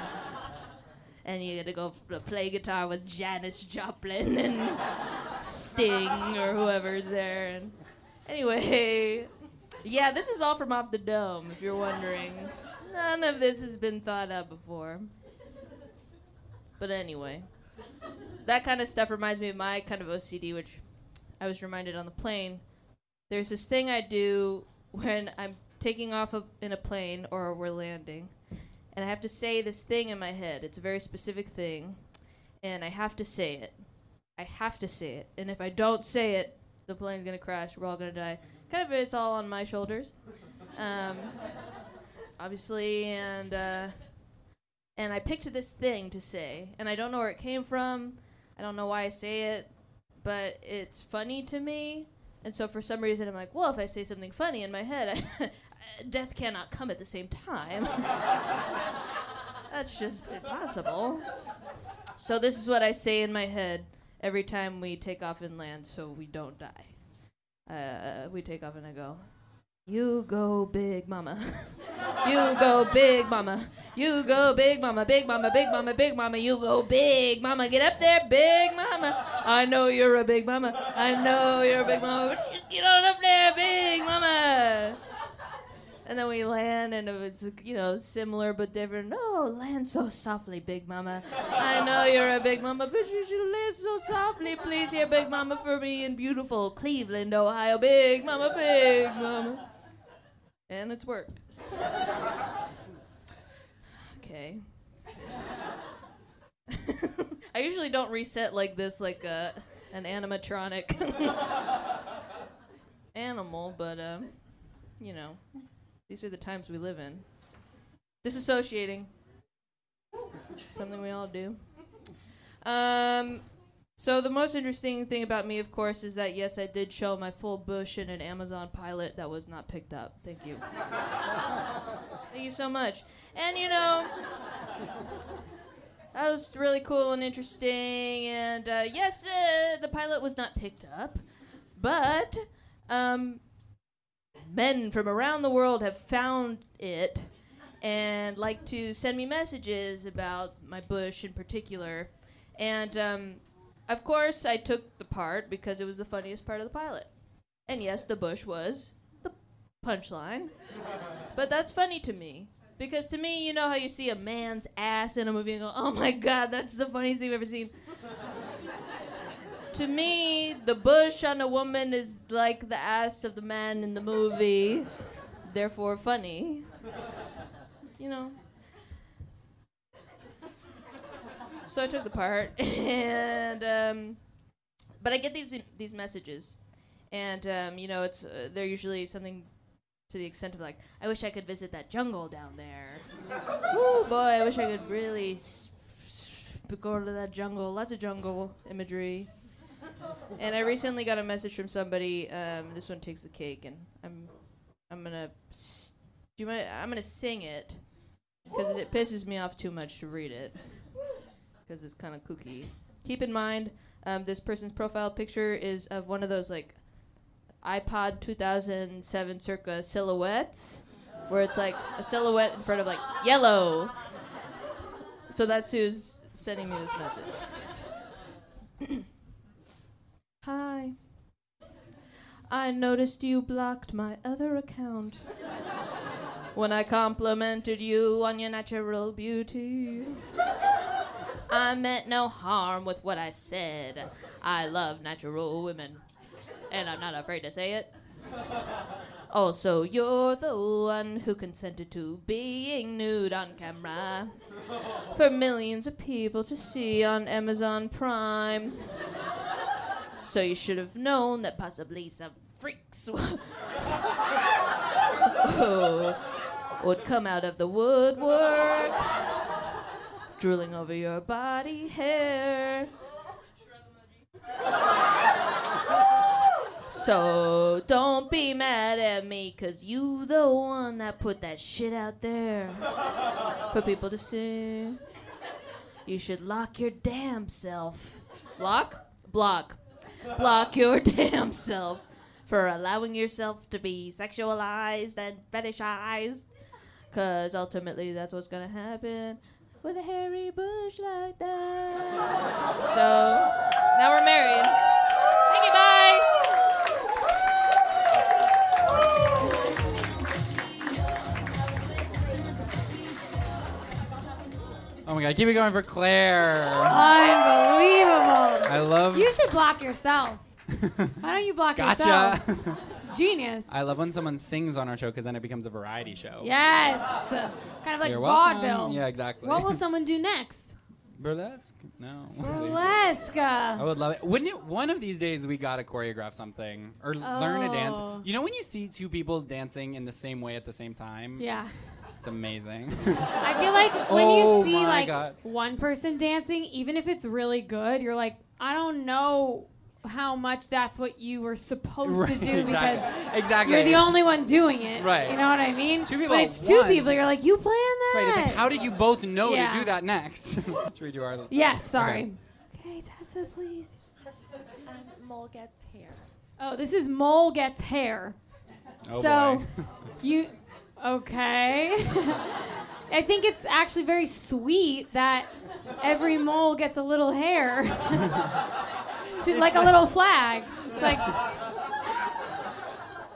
and you get to go f- play guitar with Janis Joplin and Sting or whoever's there. And anyway, yeah, this is all from off the dome. If you're wondering, none of this has been thought out before. But anyway, that kind of stuff reminds me of my kind of OCD, which I was reminded on the plane there's this thing I do when I'm taking off a, in a plane or we're landing, and I have to say this thing in my head. It's a very specific thing, and I have to say it. I have to say it, and if I don't say it, the plane's gonna crash. We're all gonna die. Kind of, it's all on my shoulders, um, obviously, and uh, and I picked this thing to say, and I don't know where it came from. I don't know why I say it, but it's funny to me and so for some reason, I'm like, well, if I say something funny in my head, death cannot come at the same time. That's just impossible. So this is what I say in my head every time we take off and land, so we don't die. Uh, we take off and I go, you go big mama. you go big mama. You go big mama, big mama, big mama, big mama. You go big mama. Get up there, big mama. I know you're a big mama. I know you're a big mama. But just get on up there, big mama. And then we land, and it's you know similar but different. No, land so softly, big mama. I know you're a big mama, but you should land so softly, please, here, big mama, for me in beautiful Cleveland, Ohio, big mama, big mama and it's worked. okay. I usually don't reset like this, like uh, an animatronic animal, but um, you know, these are the times we live in. Disassociating, something we all do. Um, So the most interesting thing about me, of course, is that yes, I did show my full bush in an Amazon pilot that was not picked up. Thank you. Thank you so much. And you know, that was really cool and interesting. And uh, yes, uh, the pilot was not picked up, but um, men from around the world have found it and like to send me messages about my bush in particular. And um, of course, I took the part because it was the funniest part of the pilot. And yes, the bush was the punchline. but that's funny to me. Because to me, you know how you see a man's ass in a movie and go, oh my god, that's the funniest thing I've ever seen. To me, the bush on a woman is like the ass of the man in the movie. Therefore, funny. You know. So I took the part, and um, but I get these these messages, and um, you know it's uh, they're usually something to the extent of like, I wish I could visit that jungle down there. Woo, boy, I wish I could really go to that jungle. Lots of jungle imagery. And I recently got a message from somebody. Um, this one takes the cake, and I'm I'm gonna do mind? I'm gonna sing it because it pisses me off too much to read it because it's kind of kooky. Keep in mind, um, this person's profile picture is of one of those like iPod 2007 circa silhouettes, where it's like a silhouette in front of like yellow. So that's who's sending me this message. Hi. I noticed you blocked my other account when I complimented you on your natural beauty. I meant no harm with what I said. I love natural women, and I'm not afraid to say it. Also, you're the one who consented to being nude on camera for millions of people to see on Amazon Prime. So you should have known that possibly some freaks would come out of the woodwork, drooling over your body hair. So don't be mad at me, cause you the one that put that shit out there for people to see. You should lock your damn self. Lock? Block. Block your damn self for allowing yourself to be sexualized and fetishized. Cause ultimately that's what's gonna happen with a hairy bush like that. So now we're married. Oh my god, keep it going for Claire. Unbelievable. I love. You should block yourself. Why don't you block Gotcha. yourself? It's genius. I love when someone sings on our show because then it becomes a variety show. Yes. Kind of like You're welcome. vaudeville. Yeah, exactly. What will someone do next? Burlesque? No. Burlesque. I would love it. Wouldn't it? One of these days we gotta choreograph something or learn a dance. Oh. You know when you see two people dancing in the same way at the same time? Yeah. It's amazing. I feel like when Oh you see like God. one person dancing, even if it's really good, you're like, I don't know how much that's what you were supposed to do because exactly. Exactly. you're the only one doing it. Right. You know what I mean? Two people When at it's two people, you're like, you plan that? Right. It's like, how did you both know Yeah. to do that next? Should we do our? Yes, sorry. Okay. Okay, Tessa, please. Um, mole gets hair. Oh, this is Mole Gets Hair. Oh so, boy. you. Okay. I think it's actually very sweet that every mole gets a little hair. to, like a little flag. It's like.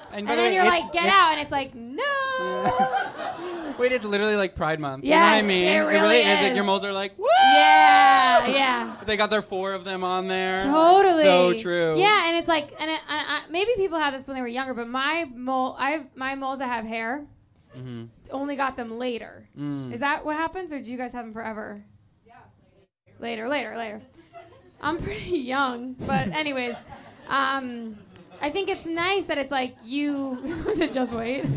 And, And the then way, you're it's- like, get it's- out, and it's like, no. Wait, it's literally like Pride Month. you know what I Yes, mean? it really is. Like your moles are like, woo! Yeah, yeah. They got their four of them on there. Totally. So true. Yeah, and it's like, and it, I, I, maybe people had this when they were younger, but my mole, I have my moles that have hair, hmm only got them later. Mm. Is that what happens, or do you guys have them forever? Yeah. Later, later, later. I'm pretty young, but anyways, um, I think it's nice that it's like you. Was it just wait?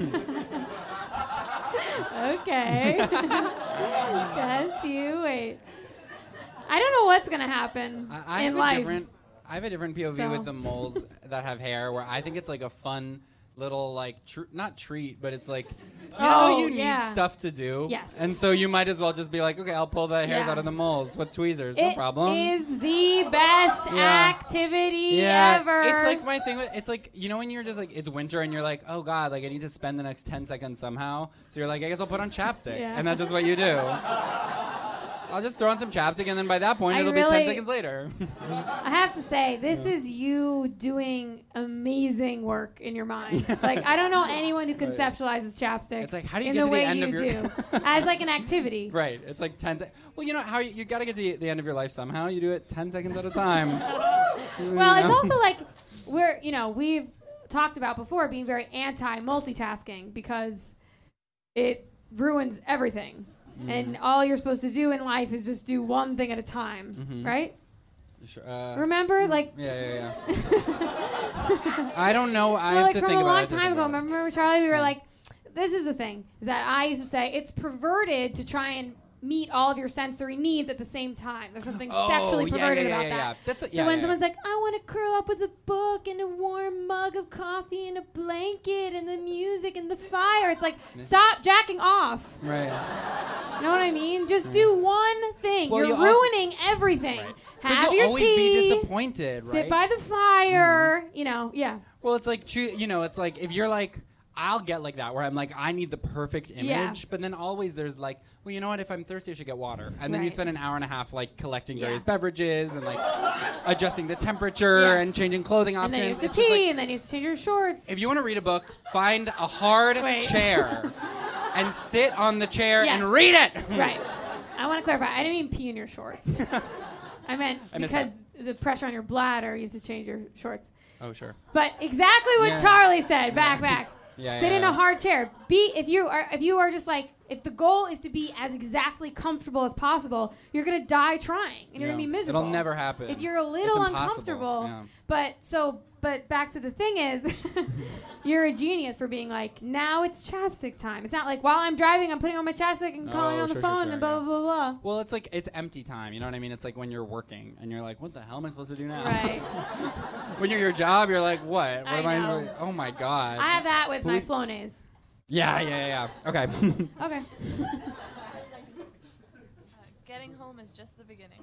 okay. just you wait. I don't know what's gonna happen I, I in have life. a different. I have a different POV So- with the moles that have hair, where I think it's like a fun little like tr- not treat, but it's like you know Oh, you need yeah. stuff to do. Yes. And so you might as well just be like, okay, I'll pull the hairs Yeah. out of the moles with tweezers, no problem. is the best Yeah. activity yeah, ever. it's like my thing. With, it's like you know when you're just like it's winter and you're like, oh god, like I need to spend the next ten seconds somehow. So you're like, I guess I'll put on chapstick, Yeah. and that's just what you do. I'll just throw on some chapstick, and then by that point, I it'll be ten seconds later. I have to say, this is you doing amazing work in your mind. like I don't know anyone who conceptualizes chapstick. It's like, how do you in get the to the way end you of your- do as like an activity. Right. It's like 10 sec- Well, you know how you, you got to get to the end of your life somehow. You do it 10 seconds at a time. Well, it's also like we're you know we've talked about before being very anti multitasking because it ruins everything. And Mm-hmm. all you're supposed to do in life is just do one thing at a time, Mhm. right? Sure, uh, Remember, like Yeah, yeah, yeah. I don't know. I well, have like to from think a long time ago. Remember, Charlie? We were like, this is the thing is that I used to say it's perverted to try and meet all of your sensory needs at the same time. There's something Oh, sexually perverted yeah, yeah, about yeah, that. That's a- so when someone's like, I want to curl up with a book and a warm mug of coffee and a blanket and the music and the fire, it's like, stop jacking off. Right. You know what I mean? Just do one thing. Well, You're ruining everything. 'Cause Have you'll your always tea. be disappointed, right? Sit by the fire. Mm-hmm. You know, yeah. Well, it's like. You know, it's like if you're like, I'll get like that where I'm like, I need the perfect image, Yeah. but then always there's like, well, you know what? If I'm thirsty, I should get water, and then you Right. spend an hour and a half like collecting Yeah. various beverages and like adjusting the temperature Yes. and changing clothing And options. then you have to It's just, like, pee, and then you have to change your shorts. if you want to read a book, find a hard Wait. chair and sit on the chair Yes. and read it. right. I want to clarify. I didn't mean pee in your shorts. I meant I missed because the pressure on your bladder, you have to change your shorts. Oh, sure. But exactly what Yeah. Charlie said. Back, back. Yeah, Sit yeah, in yeah. a hard chair. Be if you are if you are just like if the goal is to be as exactly comfortable as possible, you're gonna die trying and you're Yeah. gonna be miserable. It'll never happen. If you're a little uncomfortable, Yeah. but so but back to the thing is, you're a genius for being like now it's chapstick time. It's not like while I'm driving, I'm putting on my chapstick and calling Oh, on the sure, sure, phone sure, and blah yeah. blah blah blah. Well, it's like it's empty time. You know what I mean? It's like when you're working and you're like, what the hell am I supposed to do now? Right. when you're your job, you're like, what? What I am I? know. supposed- Oh my god. I have that with my Please- Flonase. Yeah, yeah, yeah. yeah. Okay. Okay. Getting home is just the beginning.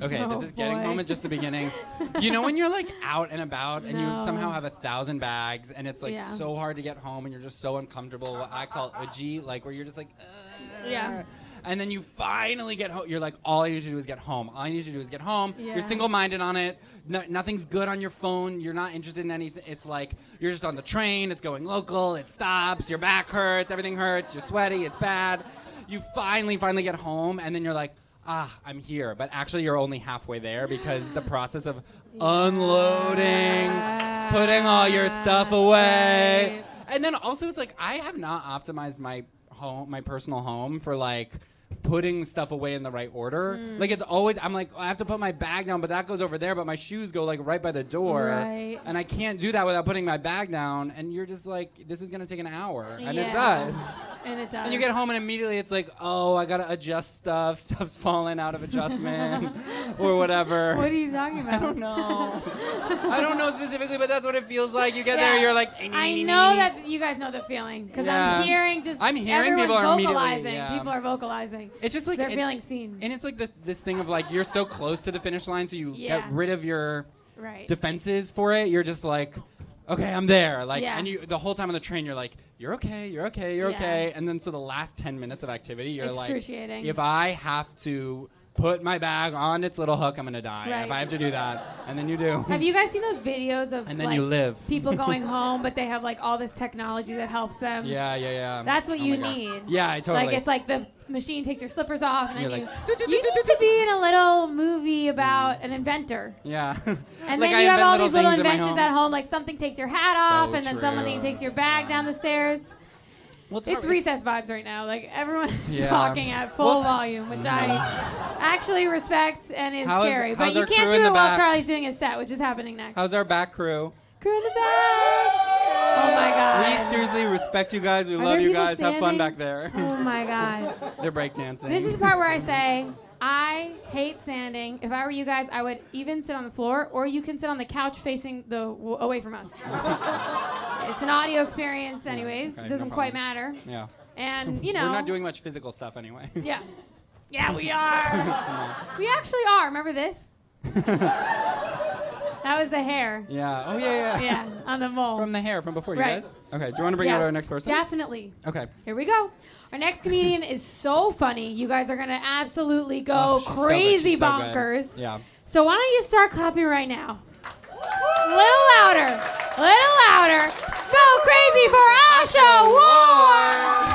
okay. Oh, this is getting boy. home is just the beginning. you know when you're like out and about and No. you somehow have a thousand bags and it's like Yeah. so hard to get home and you're just so uncomfortable. What I call G, like where you're just like. "Ugh." Yeah. And then you finally get home. You're like, all I need to do is get home. All I need to do is get home. Yeah. You're single-minded on it. No, nothing's good on your phone. You're not interested in anything. It's like you're just on the train. It's going local. It stops. Your back hurts. Everything hurts. You're sweaty. It's bad. You finally, finally get home, and then you're like, ah, I'm here. But actually, you're only halfway there because the process of unloading, putting all your stuff away, and then also it's like I have not optimized my home, my personal home for like putting stuff away in the right order. Mm. Like it's always I'm like I have to put my bag down, but that goes over there, but my shoes go like right by the door. Right. And I can't do that without putting my bag down and you're just like this is going to take an hour and it Yeah. does. And it does. And you get home and immediately it's like, "Oh, I got to adjust stuff. Stuff's falling out of adjustment or whatever." What are you talking about? I don't know. I don't know specifically, but that's what it feels like. You get there, you're like, I know that you guys know the feeling because Yeah. I'm hearing just I'm hearing people are vocalizing. yeah. People are vocalizing. It's just like they're it- feeling seen. And it's like this this thing of like you're so close to the finish line, so you Yeah. get rid of your Right. defenses for it. You're just like, okay, I'm there. Like, Yeah. and you the whole time on the train, you're like, you're okay, you're okay, you're Yeah. okay. And then so the last ten minutes of activity, you're like, if I have to put my bag on its little hook, I'm gonna die. Right. If I have to do that, and then you do. Have you guys seen those videos of And then like, you live. people going home, but they have like all this technology that helps them? Yeah, yeah, yeah. That's what Oh you need. Yeah, I totally. Like it's like the machine takes your slippers off, and then like, you, you need to be in a little movie about an inventor. yeah. And Like, then you have all these little things in my inventions at home, like something takes your hat off, and then something takes your bag down the stairs. Well, It's recess vibes right now. Like everyone is Yeah. talking at full Well, volume, which I mm-hmm. actually respect and is How's- scary. how's but you can't do it while? Charlie's doing his set, which is happening next. How's our back crew? Crew in the back. Oh my god. We seriously respect you guys. We Are love you guys. Have fun back there. Oh my god. They're breakdancing. This is the part where I say I hate sanding. If I were you guys, I would even sit on the floor, or you can sit on the couch facing the w- away from us. it's an audio experience, anyways. okay, it doesn't quite matter. Yeah. And you know, We're not doing much physical stuff anyway. Yeah. Yeah, we are. we actually are. Remember this? that was the hair. Yeah. Oh yeah, yeah. Yeah, on the mole. From the hair from before, you Right. guys. Okay. Do you want to bring out our next person? Definitely. Okay. Here we go. Our next comedian is so funny. You guys are gonna absolutely go Oh, so crazy so bonkers. Yeah. So why don't you start clapping right now? Little louder. Little louder. Go crazy for Asha Ward.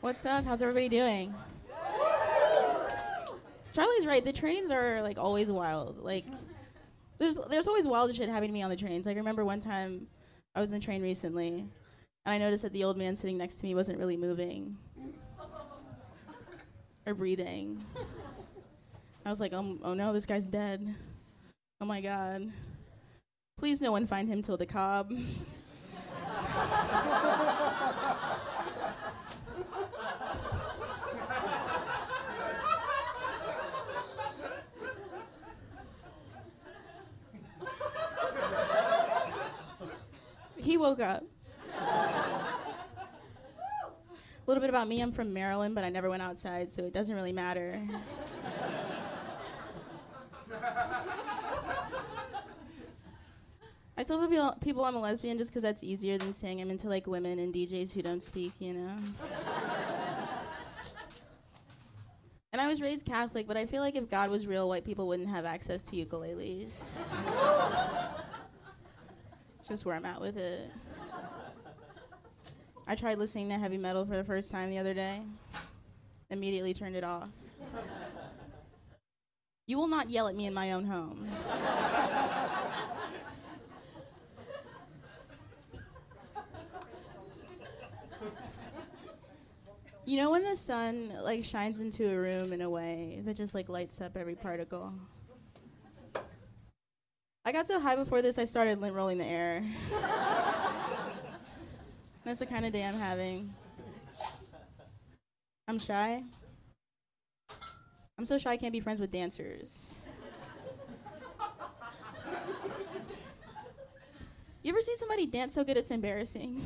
What's up? How's everybody doing? Charlie's right. The trains are like always wild. Like there's there's always wild shit happening to me on the trains. Like I remember one time I was in the train recently and I noticed that the old man sitting next to me wasn't really moving or breathing. I was like, oh, oh no, this guy's dead. Oh my god. Please no one find him till the cob. he woke up. A little bit about me I'm from Maryland, but I never went outside, so it doesn't really matter. I tell people, people I'm a lesbian just because that's easier than saying I'm into like women and DJs who don't speak, you know? and I was raised Catholic, but I feel like if God was real, white people wouldn't have access to ukuleles. It's just where I'm at with it. I tried listening to heavy metal for the first time the other day. Immediately turned it off. You will not yell at me in my own home. You know when the sun like shines into a room in a way that just like lights up every particle? I got so high before this I started lint rolling the air. That's the kind of day I'm having. I'm shy. I'm so shy I can't be friends with dancers. You ever see somebody dance so good it's embarrassing?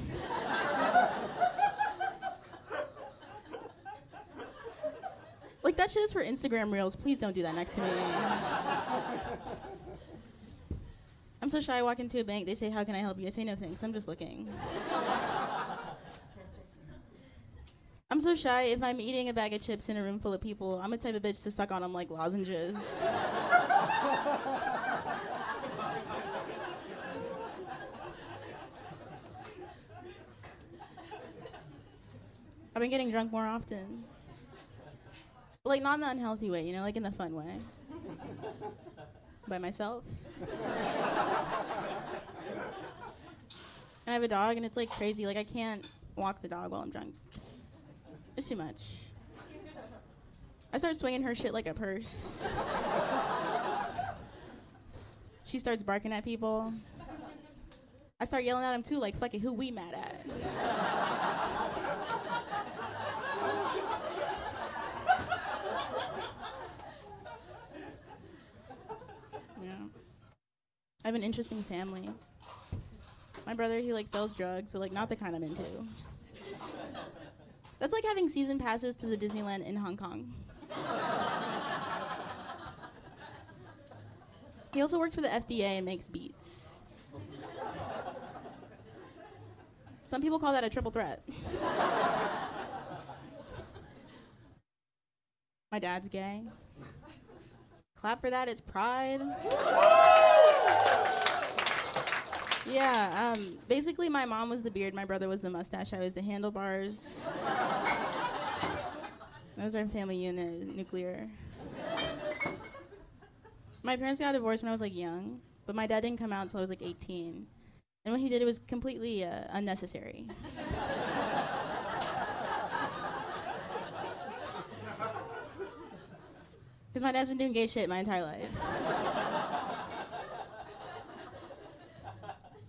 like that shit is for Instagram reels. Please don't do that next to me. I'm so shy I walk into a bank, they say, How can I help you? I say no thanks, I'm just looking. I'm so shy if I'm eating a bag of chips in a room full of people, I'm a type of bitch to suck on them like lozenges. I've been getting drunk more often. But like not in the unhealthy way, you know, like in the fun way. By myself. And I have a dog and it's like crazy. Like I can't walk the dog while I'm drunk. It's too much. I start swinging her shit like a purse. she starts barking at people. I start yelling at him too, like, fuck it, who we mad at? yeah. I have an interesting family. My brother, he like sells drugs, but like not the kind I'm into. That's like having season passes to the Disneyland in Hong Kong. he also works for the FDA and makes beats. Some people call that a triple threat. My dad's gay. Clap for that, it's pride. Yeah, um, basically, my mom was the beard, my brother was the mustache, I was the handlebars. that was our family unit, nuclear. My parents got divorced when I was like young, but my dad didn't come out until I was like 18. And when he did, it was completely uh, unnecessary. Because my dad's been doing gay shit my entire life.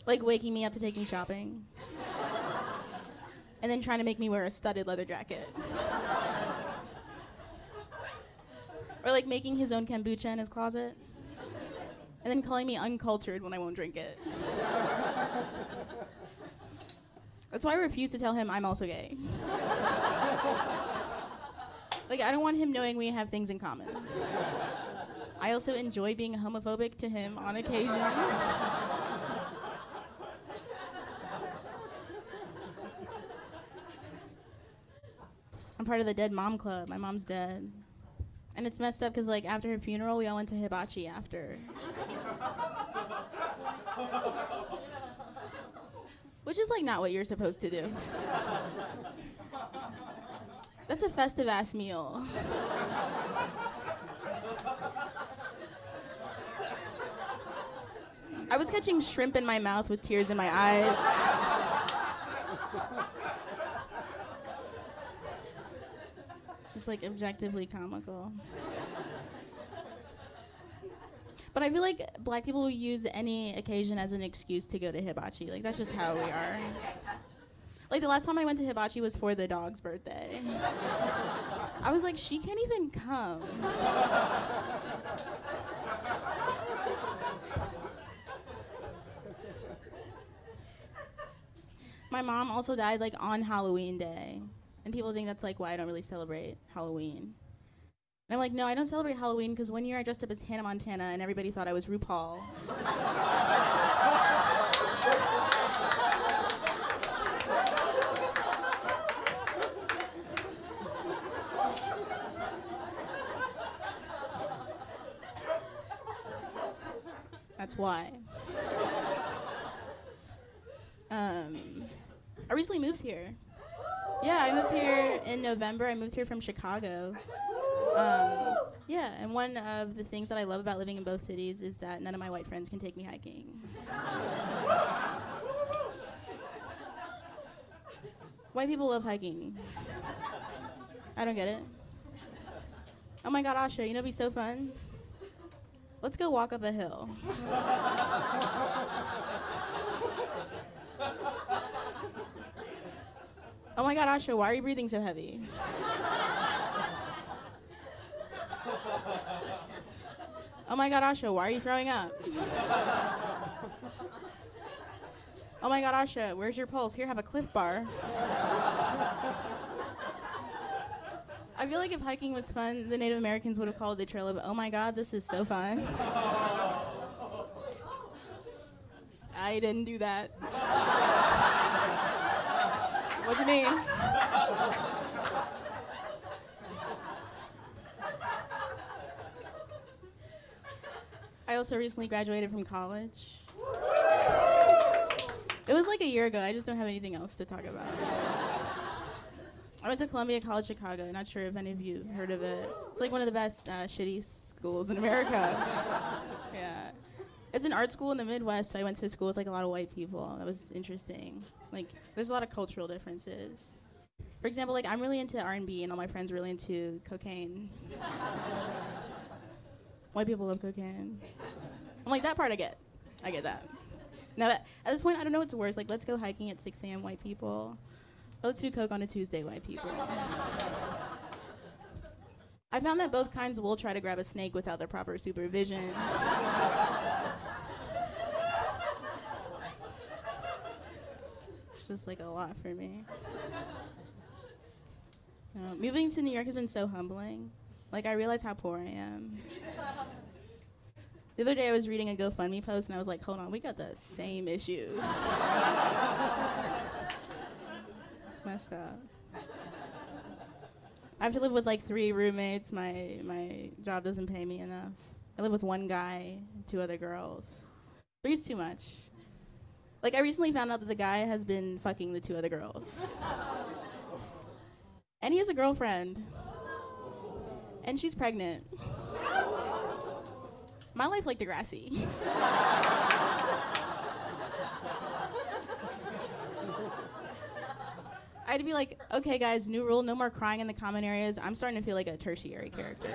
Like waking me up to take me shopping, and then trying to make me wear a studded leather jacket. or like making his own kombucha in his closet, and then calling me uncultured when I won't drink it. That's why I refuse to tell him I'm also gay. like, I don't want him knowing we have things in common. I also enjoy being homophobic to him on occasion. I'm part of the Dead Mom Club. My mom's dead. And it's messed up because, like, after her funeral, we all went to hibachi after. Which is, like, not what you're supposed to do. That's a festive ass meal. I was catching shrimp in my mouth with tears in my eyes. Just like objectively comical. But I feel like black people will use any occasion as an excuse to go to hibachi. Like that's just how we are. Like the last time I went to hibachi was for the dog's birthday. I was like, she can't even come. My mom also died like on Halloween day. And people think that's like why I don't really celebrate Halloween. And I'm like, no, I don't celebrate Halloween because one year I dressed up as Hannah Montana and everybody thought I was RuPaul. That's why. Um, I recently moved here. Yeah, I moved here in November. I moved here from Chicago. Um, yeah, and one of the things that I love about living in both cities is that none of my white friends can take me hiking. white people love hiking. I don't get it. Oh my god, Asha, you know, it'd be so fun. Let's go walk up a hill. Oh my god, Asha, why are you breathing so heavy? oh my god, Asha, why are you throwing up? oh my god, Asha, where's your pulse? Here, have a Clif Bar. I feel like if hiking was fun, the Native Americans would have called it the trail of, oh my god, this is so fun. I didn't do that. Wasn't me. I also recently graduated from college. It was like a year ago. I just don't have anything else to talk about. I went to Columbia College Chicago. Not sure if any of you heard of it. It's like one of the best uh, shitty schools in America. yeah. It's an art school in the Midwest, so I went to school with like a lot of white people. That was interesting. Like, there's a lot of cultural differences. For example, like I'm really into R&B, and all my friends are really into cocaine. white people love cocaine. I'm like that part I get. I get that. Now at this point, I don't know what's worse. Like, let's go hiking at 6 a.m. White people. let's do coke on a Tuesday. White people. I found that both kinds will try to grab a snake without the proper supervision. just like a lot for me. Uh, moving to New York has been so humbling. Like, I realize how poor I am. The other day, I was reading a GoFundMe post and I was like, hold on, we got the same issues. it's messed up. I have to live with like three roommates. My my job doesn't pay me enough. I live with one guy, two other girls. Three's too much. Like I recently found out that the guy has been fucking the two other girls. and he has a girlfriend. And she's pregnant. My life like Degrassi. I had to be like, okay, guys, new rule, no more crying in the common areas. I'm starting to feel like a tertiary character.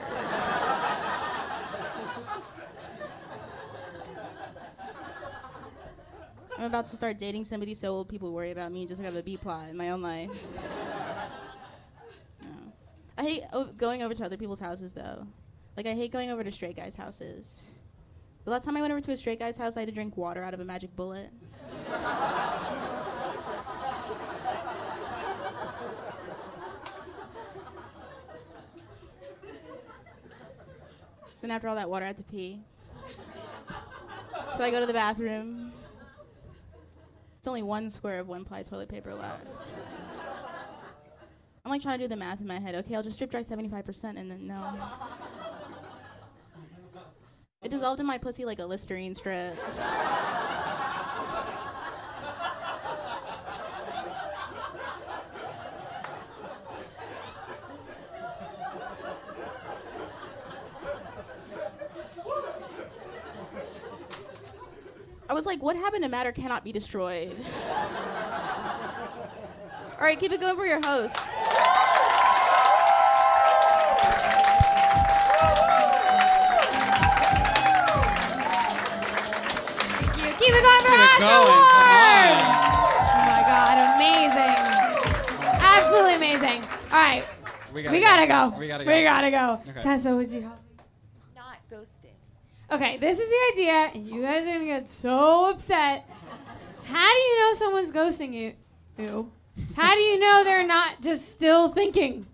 I'm about to start dating somebody so old people worry about me just like I have a B plot in my own life. No. I hate o- going over to other people's houses though. Like I hate going over to straight guys' houses. The last time I went over to a straight guy's house, I had to drink water out of a magic bullet. then after all that water, I had to pee. So I go to the bathroom. It's only one square of one ply toilet paper left. I'm like trying to do the math in my head. Okay, I'll just strip dry 75% and then no. It dissolved in my pussy like a Listerine strip. I was like, what happened to matter cannot be destroyed? All right, keep it going for your host. Thank you. Keep it going for Keep it going. Ward. Oh my God, amazing. Absolutely amazing. All right. We We gotta go. We gotta go. We gotta go. Okay. Tessa, would you help? Okay, this is the idea, and you guys are gonna get so upset. How do you know someone's ghosting you? You. How do you know they're not just still thinking?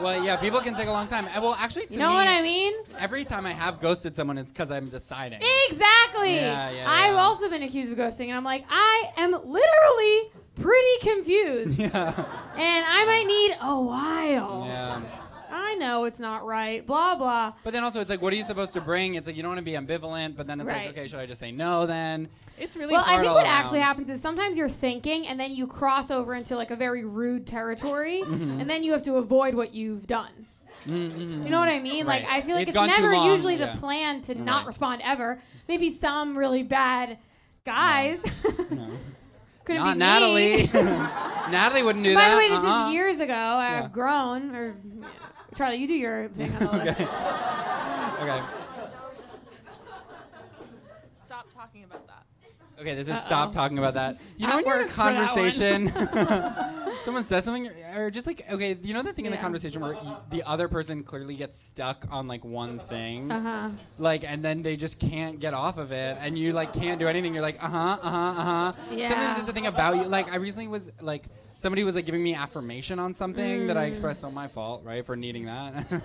Well, yeah, people can take a long time. Uh, Well, actually, to You know me, what I mean? Every time I have ghosted someone, it's because I'm deciding. Exactly. Yeah, yeah, I've yeah. also been accused of ghosting, and I'm like, I am literally pretty confused, Yeah. and I might need a while. Yeah. I know it's not right. Blah blah. But then also, it's like, what are you supposed to bring? It's like you don't want to be ambivalent, but then it's Right. like, okay, should I just say no then? It's really well, I think all what around. actually happens is sometimes you're thinking, and then you cross over into like a very rude territory, Mhm. and then you have to avoid what you've done. Mm-hmm. Do you know what I mean? Like Right. I feel like It's it's, gone too never long, usually yeah. the plan to not Right. respond ever. Maybe some really bad guys. Couldn't Not be Natalie. me. Natalie wouldn't do By that. the way, this uh-huh. is years ago. I've grown. Or Charlie, you do your thing on the list. Okay. Stop talking about that. Okay, this is Uh-oh. stop talking about that. You know That when you're in a works for that one. conversation, someone says something, or just like, okay, you know the thing in the conversation where y- the other person clearly gets stuck on like one thing, Uh huh. like, and then they just can't get off of it, and you like can't do anything. You're like, uh huh, uh huh, uh huh. Yeah. Sometimes it's the thing about you. Like, I recently was like, somebody was like giving me affirmation on something that I Mm. expressed on my fault, right, for needing that.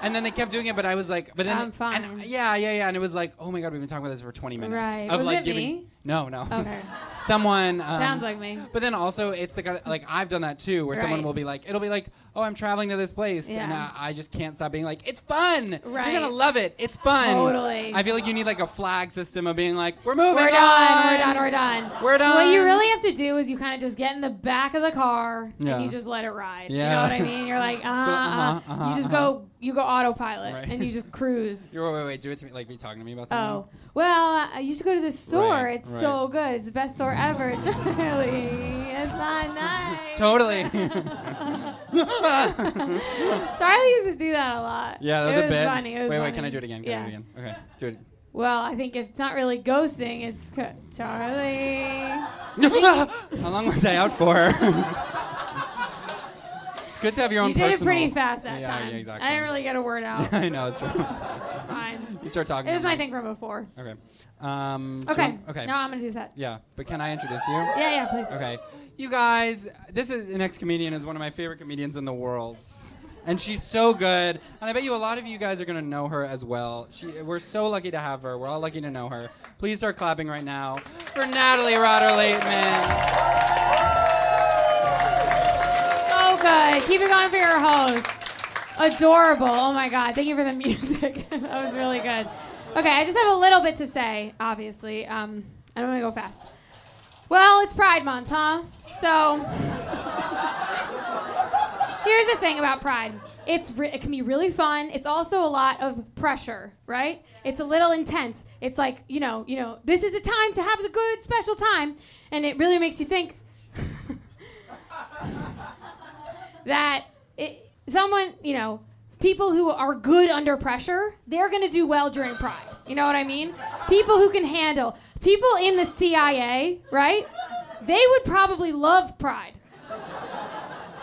And then they kept doing it, but I was like, but then I'm fine. and- yeah, yeah, yeah, and it was like, oh my god, we've been talking about this for 20 minutes Right. of Was like it giving. me? No, no. Okay. Someone. Um, Sounds like me. But then also, it's the kind of like I've done that too, where someone will be like, it'll be like, oh, I'm traveling to this place, and Yeah. I, I just can't stop being like, it's fun. Right. You're gonna love it. It's fun. Totally. I feel like you need like a flag system of being like, we're moving. We're on. done. We're done. We're done. We're done. What you really have to do is you kind of just get in the back of the car Yeah. and you just let it ride. Yeah. You know what I mean? You're like, uh, uh, uh-huh, uh-huh, you just uh-huh. go, you go autopilot Right. and you just cruise. You're, wait, wait, wait, do it to me. Like, be talking to me about something. Oh, well, uh, you should go to the store. Right, it's right. so good. It's the best store ever. Charlie, it's not nice. Totally. Charlie used to do that a lot. yeah, that was it a was bit. funny. It was wait, wait, can I do it again? Can yeah. I do it again? Okay, do it. Well, I think if it's not really ghosting, it's Charlie. How long was I out for? it's good to have your own You did it pretty fast that yeah, time. Yeah, exactly. I didn't really get a word out. I know it's true. Fine. You start talking. It was my thing from before. Okay. Um, you Okay. okay. Now I'm gonna do that. Yeah, but can I introduce you? Yeah, yeah, please. Okay. You guys, this is an ex-comedian is one of my favorite comedians in the world. And she's so good. And I bet you a lot of you guys are going to know her as well. She, we're so lucky to have her. We're all lucky to know her. Please start clapping right now for Natalie Rotter Laitman. So good. Keep it going for your host. Adorable. Oh my God. Thank you for the music. that was really good. Okay, I just have a little bit to say, obviously. Um, I don't want to go fast. Well, it's Pride Month, huh? So, here's the thing about Pride. It's re- it can be really fun. It's also a lot of pressure, right? It's a little intense. It's like you know, you know, this is the time to have the good special time, and it really makes you think that it, someone, you know, people who are good under pressure, they're going to do well during Pride. You know what I mean? people who can handle. People in the CIA, right? They would probably love Pride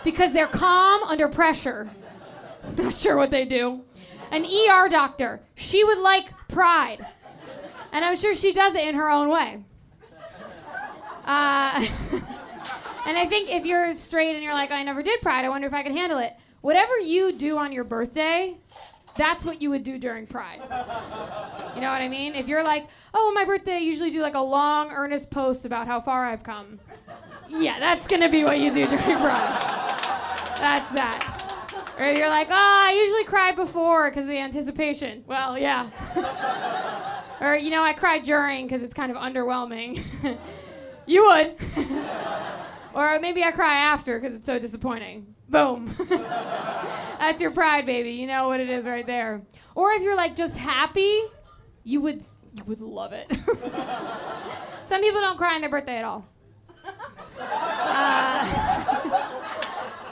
because they're calm under pressure. Not sure what they do. An ER doctor, she would like Pride. And I'm sure she does it in her own way. Uh, and I think if you're straight and you're like, I never did Pride, I wonder if I could handle it. Whatever you do on your birthday, that's what you would do during Pride. You know what I mean? If you're like, oh, my birthday, I usually do like a long, earnest post about how far I've come. Yeah, that's gonna be what you do during Pride. That's that. Or you're like, oh, I usually cry before because of the anticipation. Well, yeah. or, you know, I cry during because it's kind of underwhelming. you would. or maybe I cry after because it's so disappointing. Boom. That's your pride, baby. You know what it is right there. Or if you're like just happy, you would you would love it. Some people don't cry on their birthday at all. Uh,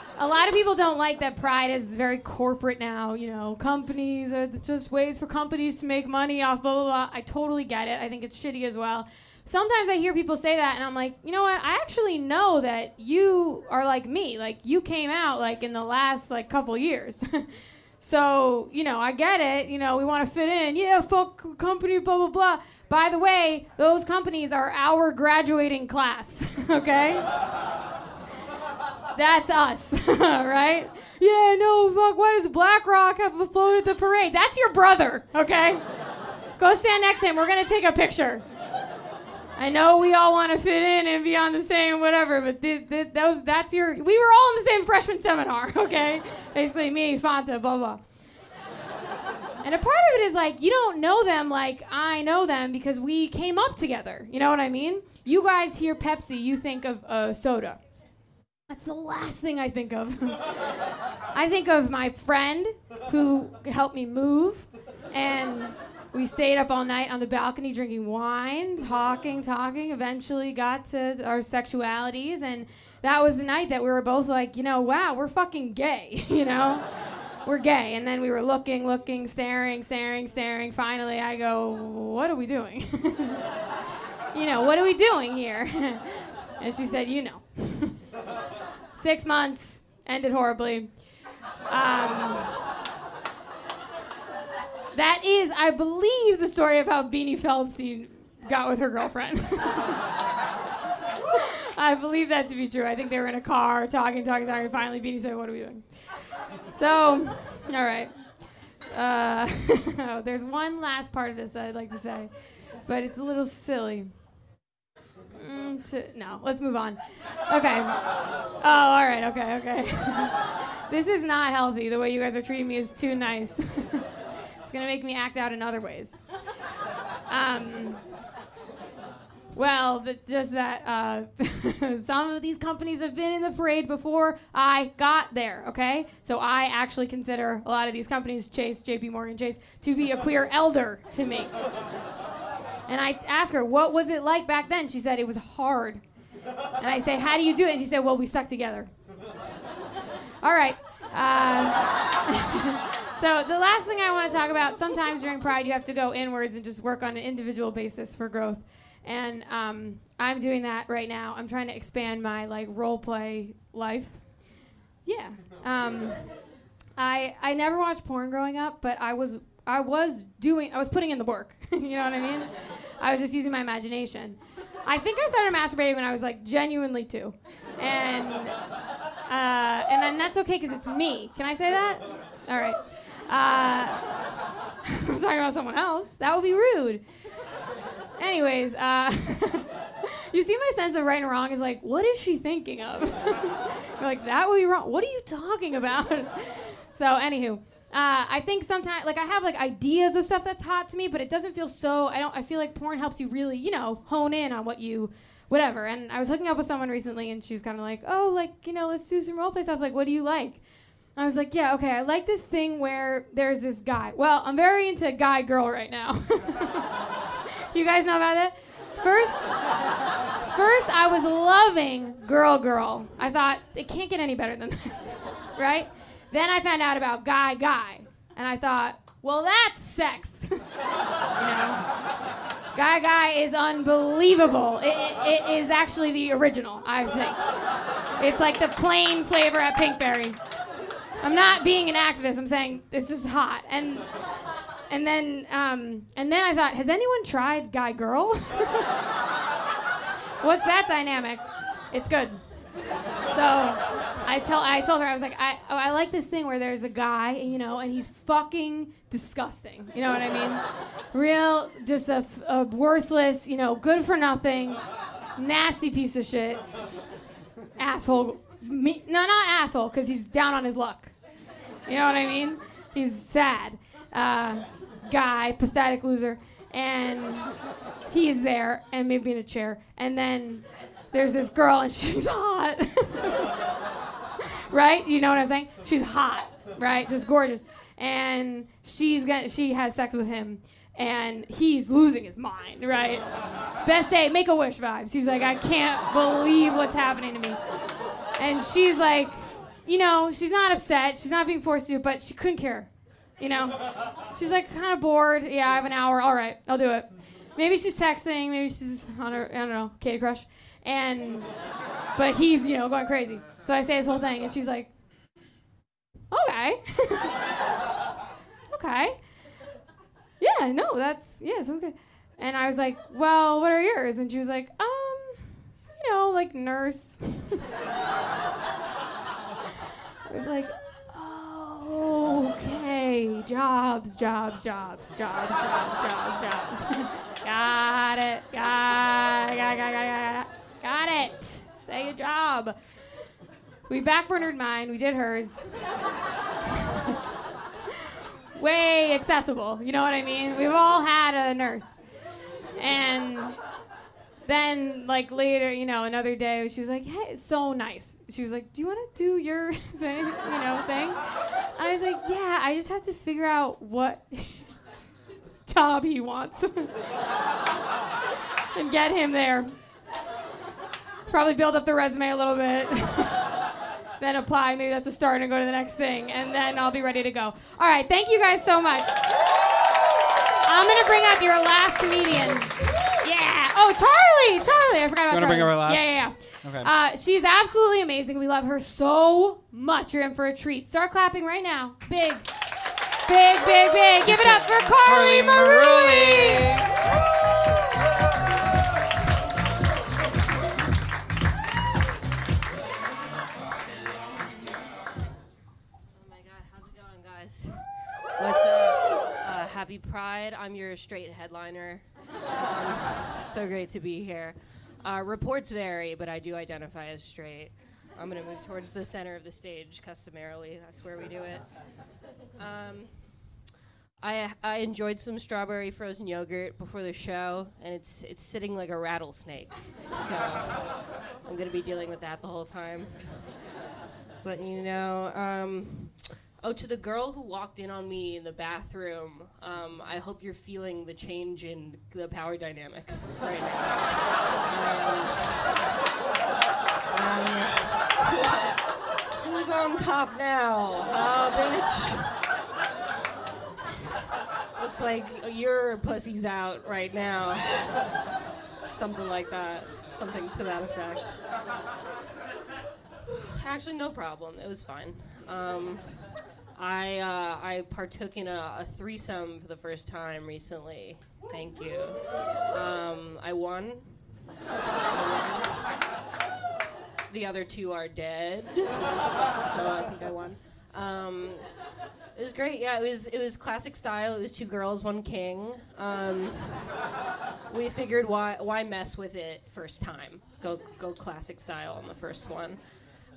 a lot of people don't like that pride is very corporate now. You know, companies, it's just ways for companies to make money off blah, blah, blah. I totally get it. I think it's shitty as well. Sometimes I hear people say that, and I'm like, you know what? I actually know that you are like me. Like, you came out, like, in the last, like, couple years. so, you know, I get it. You know, we want to fit in. Yeah, fuck company, blah, blah, blah. By the way, those companies are our graduating class, okay? That's us, right? Yeah, no, fuck, why does BlackRock have a float at the parade? That's your brother, okay? Go stand next to him. We're gonna take a picture. I know we all want to fit in and be on the same whatever, but th- th- those that's your. We were all in the same freshman seminar, okay? Basically, me, Fanta, blah blah. And a part of it is like you don't know them like I know them because we came up together. You know what I mean? You guys hear Pepsi, you think of uh, soda. That's the last thing I think of. I think of my friend who helped me move, and we stayed up all night on the balcony drinking wine, talking, talking. Eventually got to our sexualities, and that was the night that we were both like, you know, wow, we're fucking gay, you know? we're gay. And then we were looking, looking, staring, staring, staring. Finally, I go, what are we doing? you know, what are we doing here? and she said, you know. Six months, ended horribly. Um, that is, I believe, the story of how Beanie Feldstein got with her girlfriend. I believe that to be true. I think they were in a car talking, talking, talking. Finally, Beanie said, What are we doing? So, all right. Uh, oh, there's one last part of this that I'd like to say, but it's a little silly. Mm, sh- no, let's move on. Okay. Oh, all right. Okay, okay. this is not healthy. The way you guys are treating me is too nice. It's gonna make me act out in other ways. Um, well, the, just that uh, some of these companies have been in the parade before I got there. Okay, so I actually consider a lot of these companies, Chase, J.P. Morgan Chase, to be a queer elder to me. And I asked her, what was it like back then? She said, it was hard. And I say, how do you do it? And she said, well, we stuck together. All right. Uh, so the last thing I want to talk about, sometimes during Pride, you have to go inwards and just work on an individual basis for growth. And um, I'm doing that right now. I'm trying to expand my like role play life. Yeah. Um, I I never watched porn growing up, but I was I was doing, I was putting in the work. you know what I mean? I was just using my imagination. I think I started masturbating when I was like genuinely two, and uh, and then that's okay because it's me. Can I say that? All right. Uh, I'm talking about someone else. That would be rude. Anyways, uh, you see my sense of right and wrong is like, what is she thinking of? like that would be wrong. What are you talking about? so, anywho. Uh, I think sometimes, like, I have like ideas of stuff that's hot to me, but it doesn't feel so. I don't. I feel like porn helps you really, you know, hone in on what you, whatever. And I was hooking up with someone recently, and she was kind of like, "Oh, like, you know, let's do some role play stuff. Like, what do you like?" I was like, "Yeah, okay. I like this thing where there's this guy. Well, I'm very into guy girl right now. you guys know about it? First, first I was loving girl girl. I thought it can't get any better than this, right?" Then I found out about guy guy, and I thought, well, that's sex. you know? Guy Guy is unbelievable. It, it, it is actually the original, I think. It's like the plain flavor at Pinkberry. I'm not being an activist. I'm saying it's just hot. And and then um, and then I thought, has anyone tried Guy Girl? What's that dynamic? It's good. So I tell I told her I was like I oh, I like this thing where there's a guy you know and he's fucking disgusting. You know what I mean? Real just a, a worthless you know good for nothing nasty piece of shit asshole. Me, no not asshole because he's down on his luck. You know what I mean? He's sad uh, guy pathetic loser. And he's there and maybe in a chair. And then there's this girl and she's hot. right? You know what I'm saying? She's hot, right? Just gorgeous. And she's gonna she has sex with him and he's losing his mind, right? Best day, make a wish vibes. He's like, I can't believe what's happening to me. And she's like, you know, she's not upset, she's not being forced to but she couldn't care. You know? She's like kind of bored. Yeah, I have an hour. All right, I'll do it. Maybe she's texting, maybe she's on her, I don't know, Candy Crush and but he's you know going crazy. So I say this whole thing, and she's like, "Okay, okay, yeah, no, that's yeah, sounds good." And I was like, "Well, what are yours?" And she was like, "Um, you know, like nurse." I was like, "Okay, jobs, jobs, jobs, jobs, jobs, jobs, jobs." got it. Got. Got. Got. Got. Got job. We backburnered mine. We did hers. Way accessible. You know what I mean? We've all had a nurse. And then, like later, you know, another day, she was like, "Hey, so nice." She was like, "Do you want to do your thing, you know, thing?" I was like, "Yeah, I just have to figure out what job he wants and get him there." Probably build up the resume a little bit. then apply. Maybe that's a start and go to the next thing. And then I'll be ready to go. All right. Thank you guys so much. I'm going to bring up your last comedian. Yeah. Oh, Charlie. Charlie. I forgot about you Charlie. bring up her last? Yeah, yeah, yeah. Okay. Uh, she's absolutely amazing. We love her so much. You're in for a treat. Start clapping right now. Big. Big, big, big. Give it up for Carly, Maruli. Happy Pride. I'm your straight headliner. Um, so great to be here. Uh, reports vary, but I do identify as straight. I'm going to move towards the center of the stage customarily. That's where we do it. Um, I, I enjoyed some strawberry frozen yogurt before the show, and it's, it's sitting like a rattlesnake. So I'm going to be dealing with that the whole time. Just letting you know. Um, Oh, to the girl who walked in on me in the bathroom, um, I hope you're feeling the change in the power dynamic right now. Um, um, who's on top now? Oh, bitch. Looks like your pussy's out right now. Something like that. Something to that effect. Actually, no problem. It was fine. I uh, I partook in a, a, threesome for the first time recently. Thank you. Um, I won. the other two are dead, so I think I won. Um, it was great. Yeah, it was it was classic style. It was two girls, one king. Um, we figured why why mess with it first time. Go go classic style on the first one,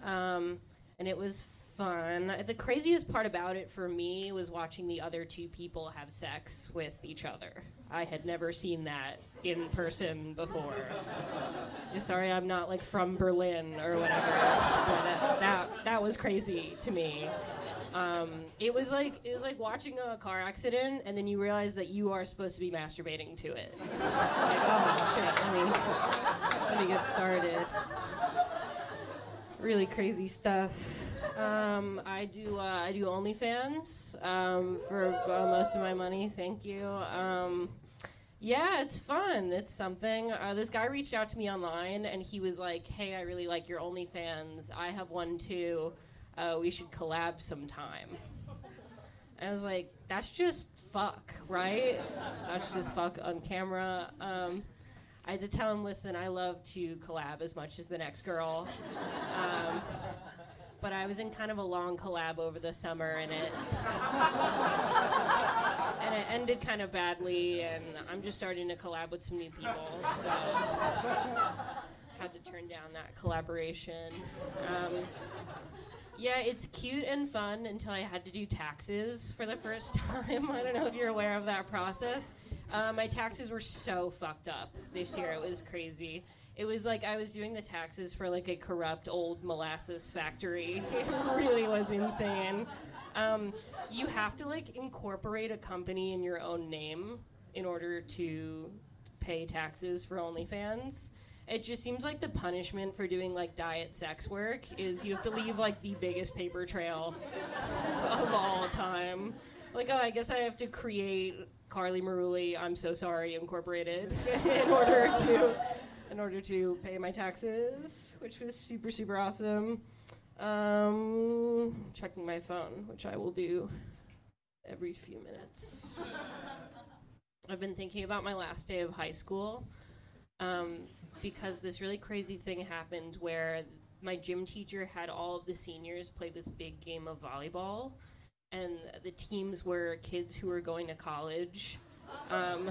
um, and it was fun. The craziest part about it for me was watching the other two people have sex with each other. I had never seen that in person before. Sorry, I'm not like from Berlin or whatever, that, that, that was crazy to me. Um, it was like it was like watching a car accident, and then you realize that you are supposed to be masturbating to it. Like, oh shit! Let me let me get started. Really crazy stuff. Um, I do uh, I do OnlyFans um, for uh, most of my money. Thank you. Um, yeah, it's fun. It's something. Uh, this guy reached out to me online and he was like, hey, I really like your OnlyFans. I have one too. Uh, we should collab sometime. And I was like, that's just fuck, right? That's just fuck on camera. Um, I had to tell him, listen, I love to collab as much as the next girl. But I was in kind of a long collab over the summer, and it and it ended kind of badly. And I'm just starting to collab with some new people, so had to turn down that collaboration. Um, yeah, it's cute and fun until I had to do taxes for the first time. I don't know if you're aware of that process. Uh, my taxes were so fucked up this year. It was crazy. It was like I was doing the taxes for like a corrupt old molasses factory. it really was insane. Um, you have to like incorporate a company in your own name in order to pay taxes for OnlyFans. It just seems like the punishment for doing like diet sex work is you have to leave like the biggest paper trail of all time. Like, oh, I guess I have to create Carly Maruli, I'm so sorry, Incorporated, in order to in order to pay my taxes, which was super super awesome. Um, checking my phone, which I will do every few minutes. I've been thinking about my last day of high school um, because this really crazy thing happened where my gym teacher had all of the seniors play this big game of volleyball, and the teams were kids who were going to college. Um,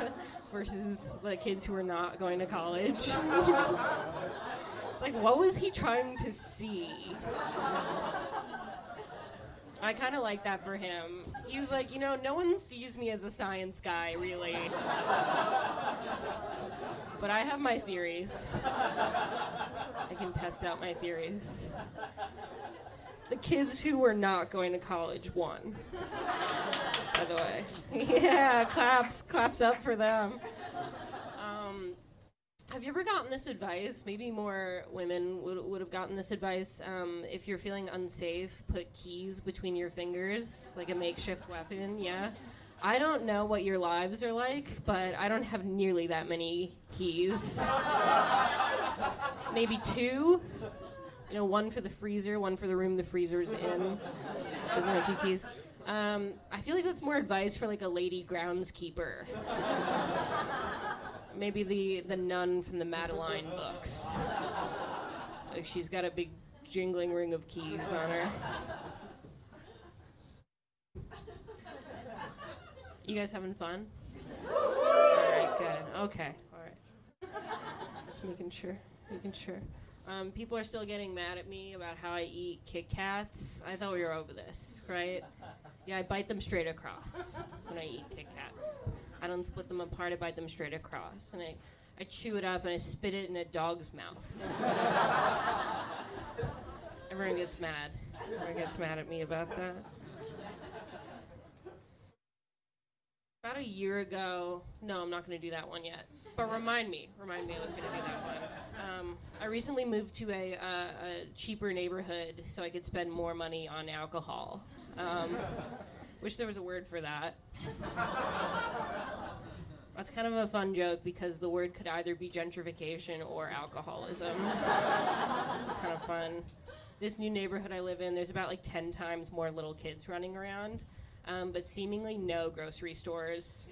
versus the kids who are not going to college. it's like, what was he trying to see? I kind of like that for him. He was like, you know, no one sees me as a science guy, really. but I have my theories. I can test out my theories. The kids who were not going to college won. By the way. yeah, claps, claps up for them. Um, have you ever gotten this advice? Maybe more women would, would have gotten this advice. Um, if you're feeling unsafe, put keys between your fingers, like a makeshift weapon, yeah? I don't know what your lives are like, but I don't have nearly that many keys. Maybe two. You know, one for the freezer, one for the room the freezer's in. Those are my two keys. Um, I feel like that's more advice for like a lady groundskeeper. Maybe the the nun from the Madeline books. Like she's got a big jingling ring of keys on her. You guys having fun? All right, good. Okay, all right. Just making sure, making sure. Um, people are still getting mad at me about how I eat Kit Kats. I thought we were over this, right? Yeah, I bite them straight across when I eat Kit Kats. I don't split them apart, I bite them straight across. And I, I chew it up and I spit it in a dog's mouth. Everyone gets mad. Everyone gets mad at me about that. About a year ago, no, I'm not going to do that one yet. But remind me, remind me I was going to do that one. Um, I recently moved to a, a, cheaper neighborhood so I could spend more money on alcohol. Um, wish there was a word for that. That's kind of a fun joke because the word could either be gentrification or alcoholism. kind of fun. This new neighborhood I live in, there's about like 10 times more little kids running around um, but seemingly no grocery stores.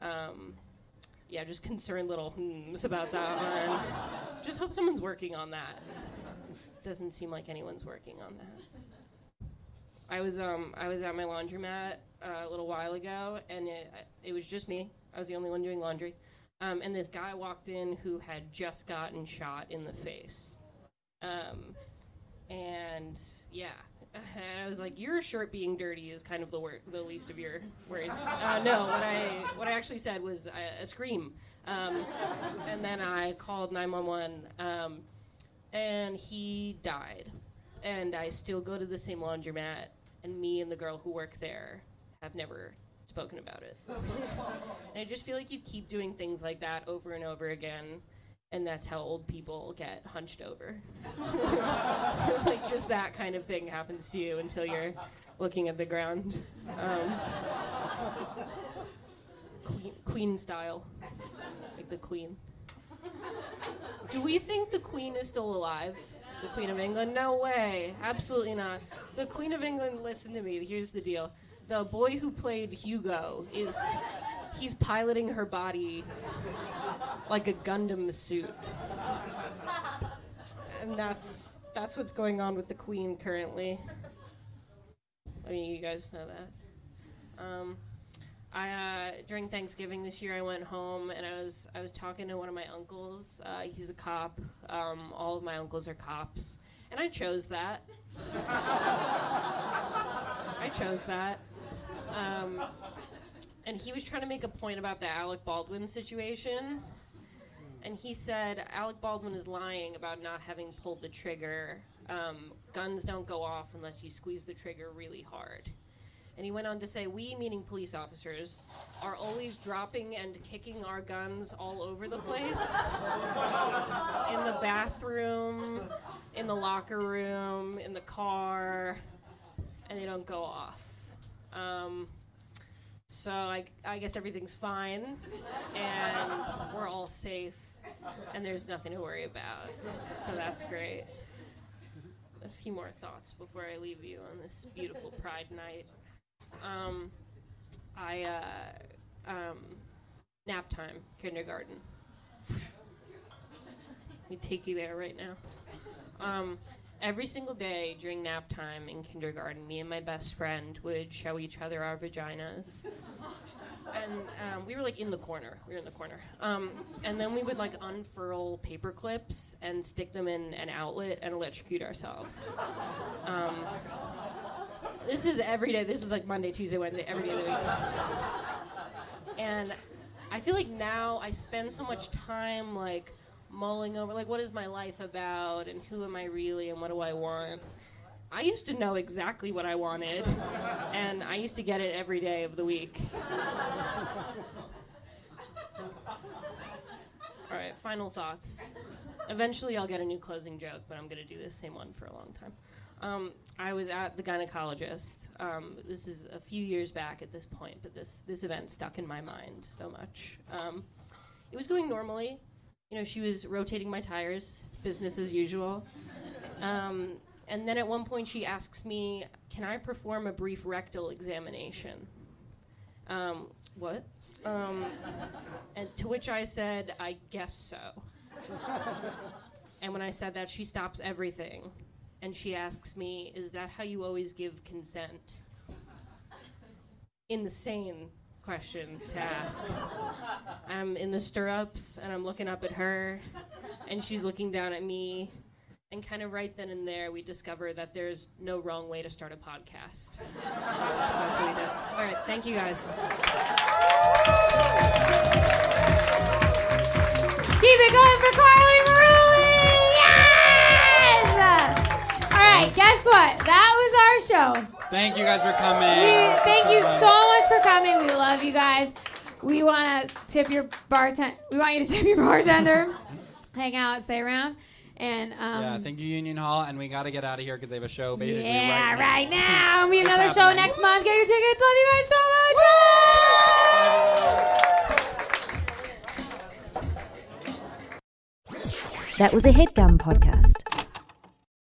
Um, yeah, just concerned little hmms about that one. just hope someone's working on that. Doesn't seem like anyone's working on that. I was um I was at my laundromat uh, a little while ago, and it it was just me. I was the only one doing laundry, um, and this guy walked in who had just gotten shot in the face, um, and yeah, and I was like, "Your shirt being dirty is kind of the wor- the least of your worries." Uh, no, what I what I actually said was a, a scream, um, and then I called 911, um, and he died. And I still go to the same laundromat, and me and the girl who work there have never spoken about it. and I just feel like you keep doing things like that over and over again and that's how old people get hunched over. like just that kind of thing happens to you until you're looking at the ground. Um, queen, queen style, like the queen. Do we think the queen is still alive? The Queen of England? No way. Absolutely not. The Queen of England, listen to me. Here's the deal. The boy who played Hugo is he's piloting her body like a Gundam suit. And that's that's what's going on with the Queen currently. I mean, you guys know that. Um, I uh, during Thanksgiving this year, I went home and I was I was talking to one of my uncles. Uh, he's a cop. Um, all of my uncles are cops, and I chose that. I chose that. Um, and he was trying to make a point about the Alec Baldwin situation. And he said Alec Baldwin is lying about not having pulled the trigger. Um, guns don't go off unless you squeeze the trigger really hard. And he went on to say, We, meaning police officers, are always dropping and kicking our guns all over the place in the bathroom, in the locker room, in the car, and they don't go off. Um, so I, I guess everything's fine, and we're all safe, and there's nothing to worry about. So that's great. A few more thoughts before I leave you on this beautiful Pride night. Um, I uh, um, nap time, kindergarten. Let me take you there right now. Um, every single day during nap time in kindergarten, me and my best friend would show each other our vaginas. And um, we were like in the corner. We were in the corner. Um, and then we would like unfurl paper clips and stick them in an outlet and electrocute ourselves. Um, this is every day. This is like Monday, Tuesday, Wednesday, every day of the week. And I feel like now I spend so much time like mulling over like what is my life about and who am I really and what do I want. I used to know exactly what I wanted, and I used to get it every day of the week. All right, final thoughts. Eventually, I'll get a new closing joke, but I'm going to do this same one for a long time. Um, I was at the gynecologist. Um, this is a few years back at this point, but this this event stuck in my mind so much. Um, it was going normally. You know, she was rotating my tires, business as usual. Um, and then at one point, she asks me, "Can I perform a brief rectal examination?" Um, what? Um, and to which I said, "I guess so." and when I said that, she stops everything and she asks me, Is that how you always give consent? Insane question to ask. I'm in the stirrups and I'm looking up at her, and she's looking down at me. And kind of right then and there, we discover that there's no wrong way to start a podcast. so that's what we did. All right, thank you guys. Keep it going for Carly right, guess what? That was our show. Thank you guys for coming. We, thank So you fun. so much for coming. We love you guys. We want to tip your bartender. We want you to tip your bartender. Hang out, stay around, and um, yeah, thank you, Union Hall, and we got to get out of here because they have a show basically yeah, right, right now. We have It's another show next month. Get your tickets. Love you guys so much. That was a headgum podcast.